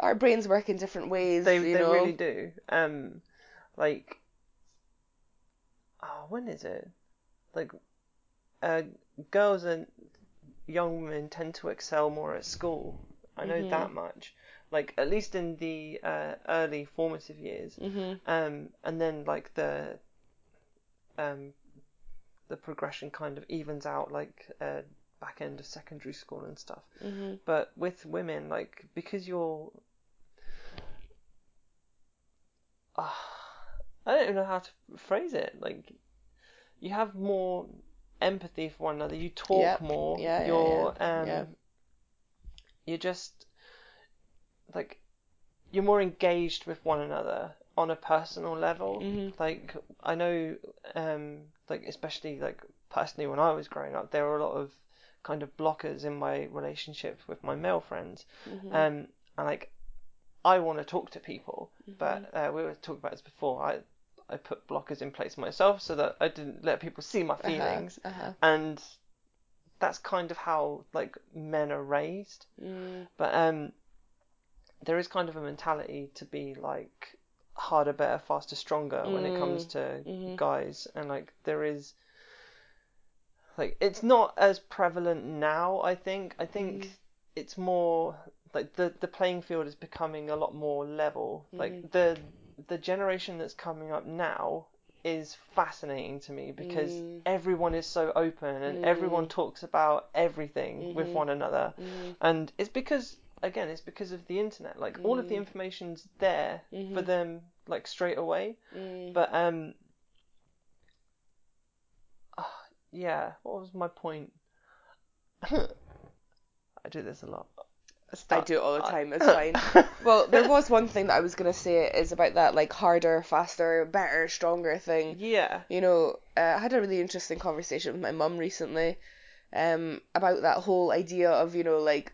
Our brains work in different ways, they they know. really do. Um, like, oh, when is it? Like, uh, girls and young women tend to excel more at school. I know Mhm. that much. Like, at least in the uh, early formative years. hmm Um, and then like the um, the progression kind of evens out like uh, back end of secondary school and stuff. hmm But with women, like because you're, Ah, I don't even know how to phrase it. Like you have more empathy for one another. You talk Yep. more. Yeah, yeah, you're yeah. um, Yeah. you're just like you're more engaged with one another on a personal level. Mhm. Like I know, um, like especially like personally when I was growing up, there were a lot of kind of blockers in my relationship with my male friends. Mhm. Um, and like I want to talk to people, Mm-hmm. but uh, we were talking about this before. I I put blockers in place myself so that I didn't let people see my feelings, Uh-huh. and that's kind of how like men are raised. Mm. But um, there is kind of a mentality to be like harder, better, faster, stronger when it comes to Mhm. guys, and like there is like it's not as prevalent now. I think I think Mhm. it's more like the the playing field is becoming a lot more level. Like Mhm. the the generation that's coming up now is fascinating to me because Mm. everyone is so open and everyone Mm. talks about everything with Mhm. one another and it's because again it's because of the internet like all of the Mm. information's there for Mhm. them like straight away Mm. but um ah, yeah what was my point I do this a lot I do it all the time. It's fine. Well, there was one thing that I was gonna say is about that like harder, faster, better, stronger thing. yeah You know, uh, had a really interesting conversation with my mum recently um, about that whole idea of, you know, like,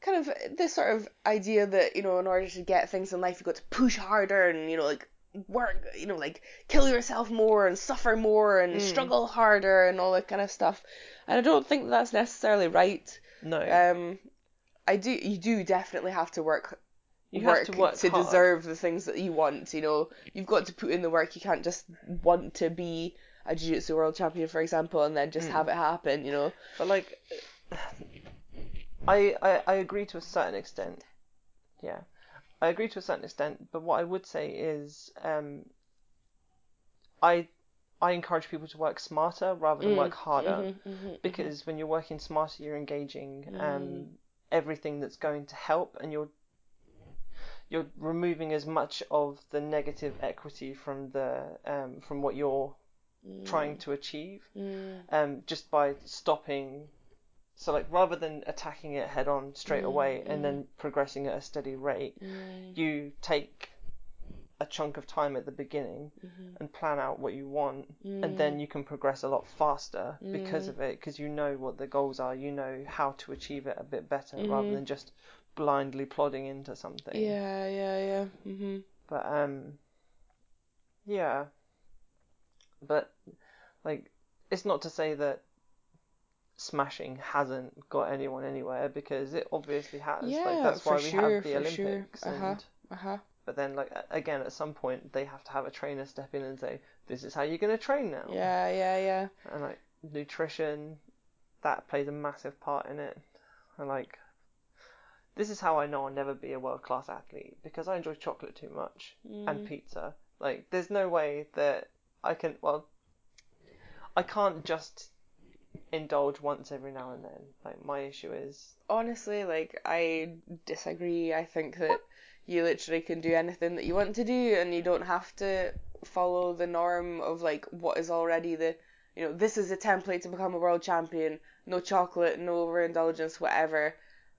kind of this sort of idea that, you know, in order to get things in life, you've got to push harder and, you know, like, work, you know, like, kill yourself more and suffer more and Mm. struggle harder and all that kind of stuff. And I don't think that's necessarily right. No. Um, I do, you do definitely have to work You work, have to work hard. deserve the things that you want. You know, you've got to put in the work. You can't just want to be a jiu-jitsu world champion, for example, and then just Mm. have it happen. You know. But like, I, I I agree to a certain extent. Yeah, I agree to a certain extent. But what I would say is, um, I I encourage people to work smarter rather than Mm, work harder mhm, mhm, because when you're working smarter, you're engaging Mm. um everything that's going to help, and you're you're removing as much of the negative equity from the um from what you're mhm, trying to achieve mm, um, just by stopping. So like rather than attacking it head on straight Mm, away and mm. then progressing at a steady rate, mm, you take a chunk of time at the beginning mhm, and plan out what you want, mm, and then you can progress a lot faster because Mm. of it, because you know what the goals are, you know how to achieve it a bit better rather Mhm. than just blindly plodding into something. Yeah, yeah, yeah. Mhm. But um, yeah. But like, it's not to say that smashing hasn't got anyone anywhere because it obviously has. Yeah, like that's for why we sure, have the for sure. Olympics. Uh-huh. And Uh huh. but then like again, at some point they have to have a trainer step in and say, "This is how you're gonna train now." Yeah, yeah, yeah. And like nutrition, that plays a massive part in it. And like. This is how I know I'll never be a world class athlete because I enjoy chocolate too much and Mm. pizza. Like, there's no way that I can. Well, I can't just indulge once every now and then. Like, my issue is. honestly, like I disagree. I think that you literally can do anything that you want to do, and you don't have to follow the norm of like what is already the you know this is a template to become a world champion. No chocolate, no overindulgence, whatever.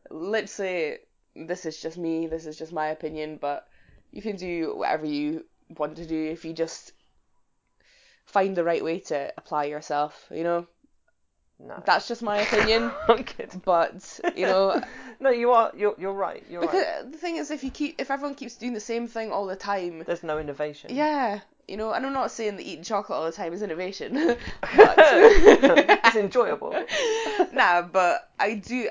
Literally, this is just me. This is just my opinion, but you can do whatever you want to do if you just find the right way to apply yourself. You know, No. that's just my opinion. I'm kidding. But you know, No, you are. You're, you're right. You're Because right. the thing is, if you keep, if everyone keeps doing the same thing all the time, There's no innovation. yeah, you know, and I'm not saying that eating chocolate all the time is innovation, but it's enjoyable. nah, but I do.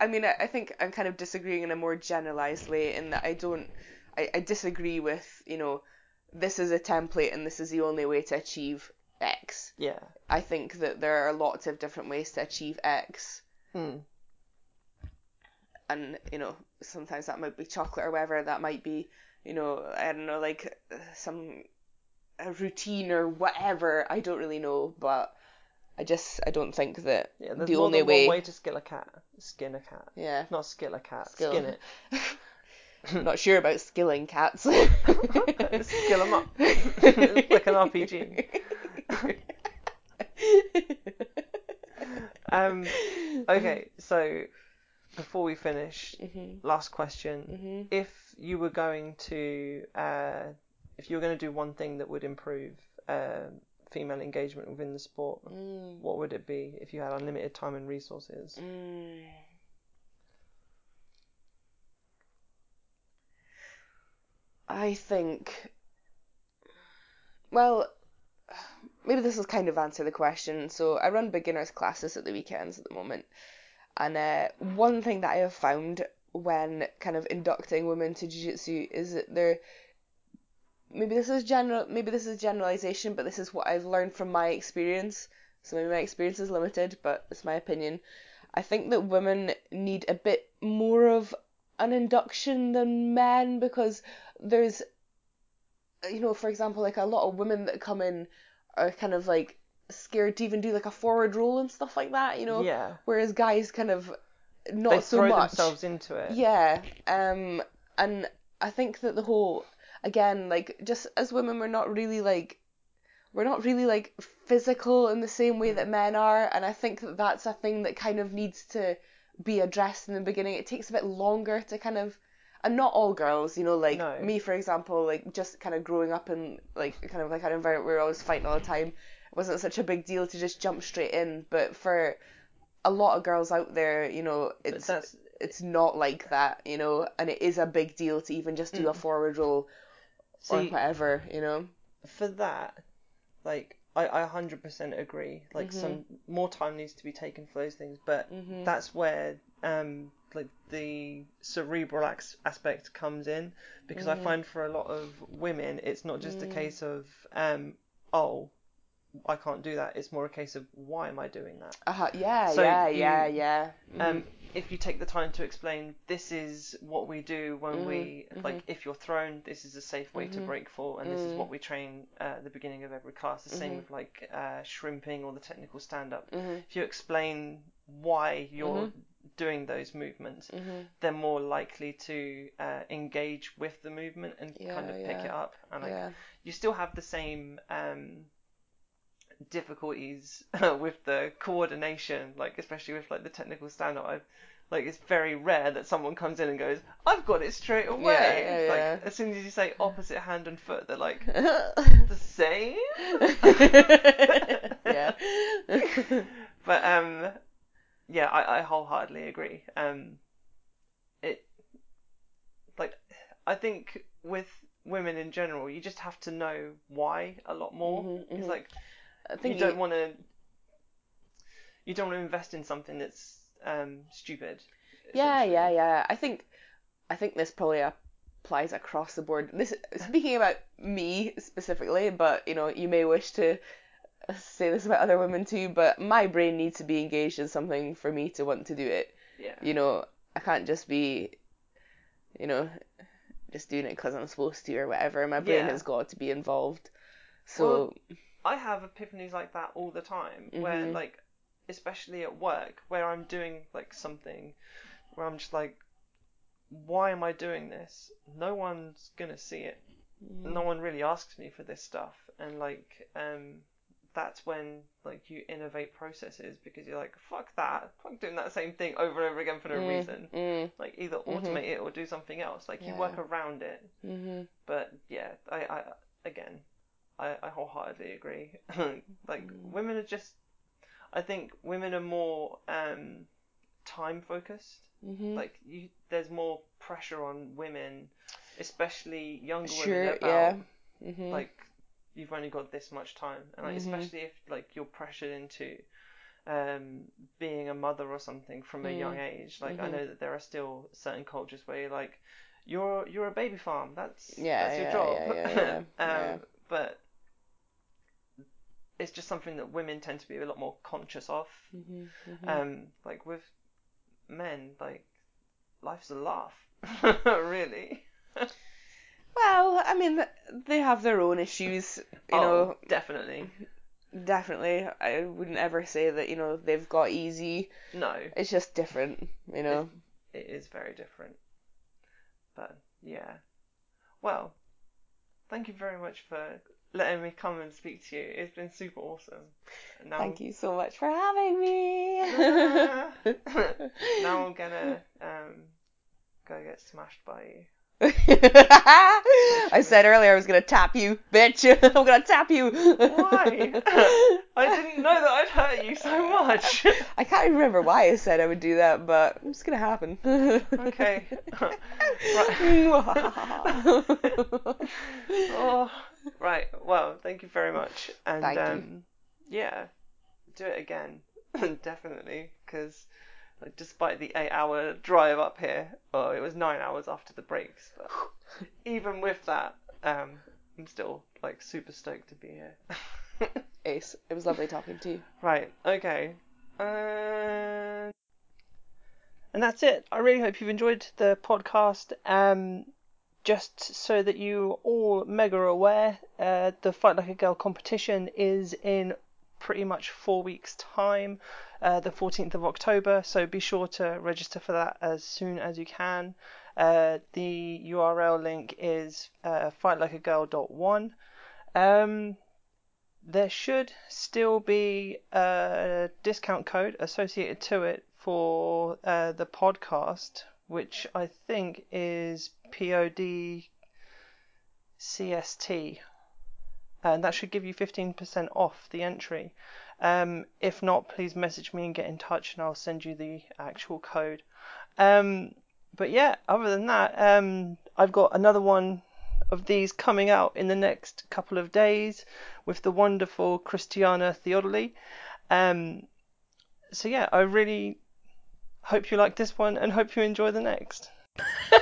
I mean, I, I think I'm kind of disagreeing in a more generalized way in that I don't. I, I disagree with you know, this is a template and this is the only way to achieve X. Yeah. I think that there are lots of different ways to achieve X. Mm. and you know sometimes that might be chocolate or whatever that might be you know i don't know like some a routine or whatever i don't really know but i just i don't think that Yeah. The only way, one way to skill a cat. Skin a cat. yeah Not skill a cat. Skill. Skin it. not sure about skilling cats Skill 'em up. like an RPG. Um. Okay. So before we finish, Mhm, last question. mhm. If you were going to, uh, if you were going to do one thing that would improve uh, female engagement within the sport, Mm, what would it be if you had unlimited time and resources? mm. I think. Well, maybe this will kind of answer the question. So I run beginners classes at the weekends at the moment, and uh, one thing that I have found when kind of inducting women to jiu-jitsu is that they're maybe this is general maybe this is generalization but this is what I've learned from my experience. So maybe my experience is limited but it's my opinion. I think that women need a bit more of an induction than men because there's you know for example like a lot of women that come in are kind of like scared to even do like a forward roll and stuff like that you know Yeah. whereas guys kind of not They so throw much themselves into it. yeah um and i think that the whole again like just as women we're not really like we're not really like physical in the same way that men are and i think that that's a thing that kind of needs to be addressed in the beginning it takes a bit longer to kind of and not all girls you know like No. me for example like just kind of growing up in like kind of like an environment where we're always fighting all the time it wasn't such a big deal to just jump straight in. But for a lot of girls out there, you know, it's it's not like that, you know, and it is a big deal to even just do a mm. forward roll or whatever, you know. for that. Like I, I 100% agree. Like some mm-hmm. more time needs to be taken for those things, but mm-hmm. that's where um like the cerebral aspect comes in because I find for a lot of women it's not just a case of um oh I can't do that. It's more a case of why am I doing that? Uh-huh. Yeah, So yeah, you- yeah, yeah. Um, if you take the time to explain, this is what we do when we like. If you're thrown, this is a safe way to break for, and this is what we train uh, at the beginning of every class. The same with like uh, shrimping or the technical stand up. If you explain why you're doing those movements, they're more likely to uh, engage with the movement and kind of Yeah, pick it up. And like, Yeah. you still have the same. Um, difficulties with the coordination, like especially with like the technical stand up. I like it's very rare that someone comes in and goes, "I've got it straight away." Yeah, yeah, like yeah. as soon as you say opposite hand and foot, they're like the same. yeah. But um, yeah, I, I wholeheartedly agree. Um, it like I think with women in general, you just have to know why a lot more. Mhm, It's mhm. like I you don't want to you don't want to invest in something that's um stupid Yeah, yeah, yeah. I think I think this probably applies across the board. This speaking about me specifically, but you know, you may wish to say this about other women too, but my brain needs to be engaged in something for me to want to do it. yeah You know, I can't just be you know, just doing it because I'm supposed to or whatever. My brain Yeah. has got to be involved. So Well, i have epiphanies like that all the time where Mhm. like especially at work where i'm doing like something where i'm just like why am i doing this no one's gonna see it Mm. no one really asks me for this stuff and like um that's when like you innovate processes because you're like fuck that. Fuck doing that same thing over and over again for no Mm, reason. mm, like either automate it or do something else. Like you work around it. Mhm. but yeah i, I again I, I wholeheartedly agree. Like women are just i think women are more um time focused Mhm. like you there's more pressure on women especially younger Sure, women about yeah. Mhm. like you've only got this much time and like Mhm. especially if like you're pressured into um being a mother or something from a Mm. young age like i Mhm. know that there are still certain cultures where you're like you're you're a baby farm that's Yeah, that's your yeah, job yeah, yeah, yeah, um yeah. but it's just something that women tend to be a lot more conscious of Mhm, mhm. um like with men like life's a laugh really Well, I mean, they have their own issues, you oh, know. definitely Definitely, I wouldn't ever say that you know they've got easy. no It's just different, you know. it is very different. But yeah. Well, thank you very much for letting me come and speak to you. It's been super awesome. Now, Thank you so much for having me. now I'm gonna um go get smashed by you. I said earlier I was gonna tap you, bitch. I'm gonna tap you. Why? I didn't know that I'd hurt you so much. I can't even remember why I said I would do that, but it's gonna happen. Okay. Right. oh, right. Well, thank you very much. And Thank you. um, yeah, do it again, definitely, because like, despite the eight-hour drive up here, oh, it was nine hours after the breaks, but even with that, um, I'm still like super stoked to be here. Ace, it was lovely talking to you. Right, okay. Uh... And that's it. I really hope you've enjoyed the podcast. Um, just so that you all mega aware, uh, the Fight Like a Girl competition is in pretty much four weeks' time, uh, the 14th of October. So be sure to register for that as soon as you can. Uh, the URL link is uh, fightlikeagirl.one. Um, there should still be a discount code associated to it for uh, the podcast, which I think is POD CST. And that should give you 15% off the entry. Um, if not, please message me and get in touch, and I'll send you the actual code. Um, but yeah, other than that, um, I've got another one of these coming out in the next couple of days with the wonderful Christiana Theodoli. Um, so yeah, I really hope you like this one and hope you enjoy the next.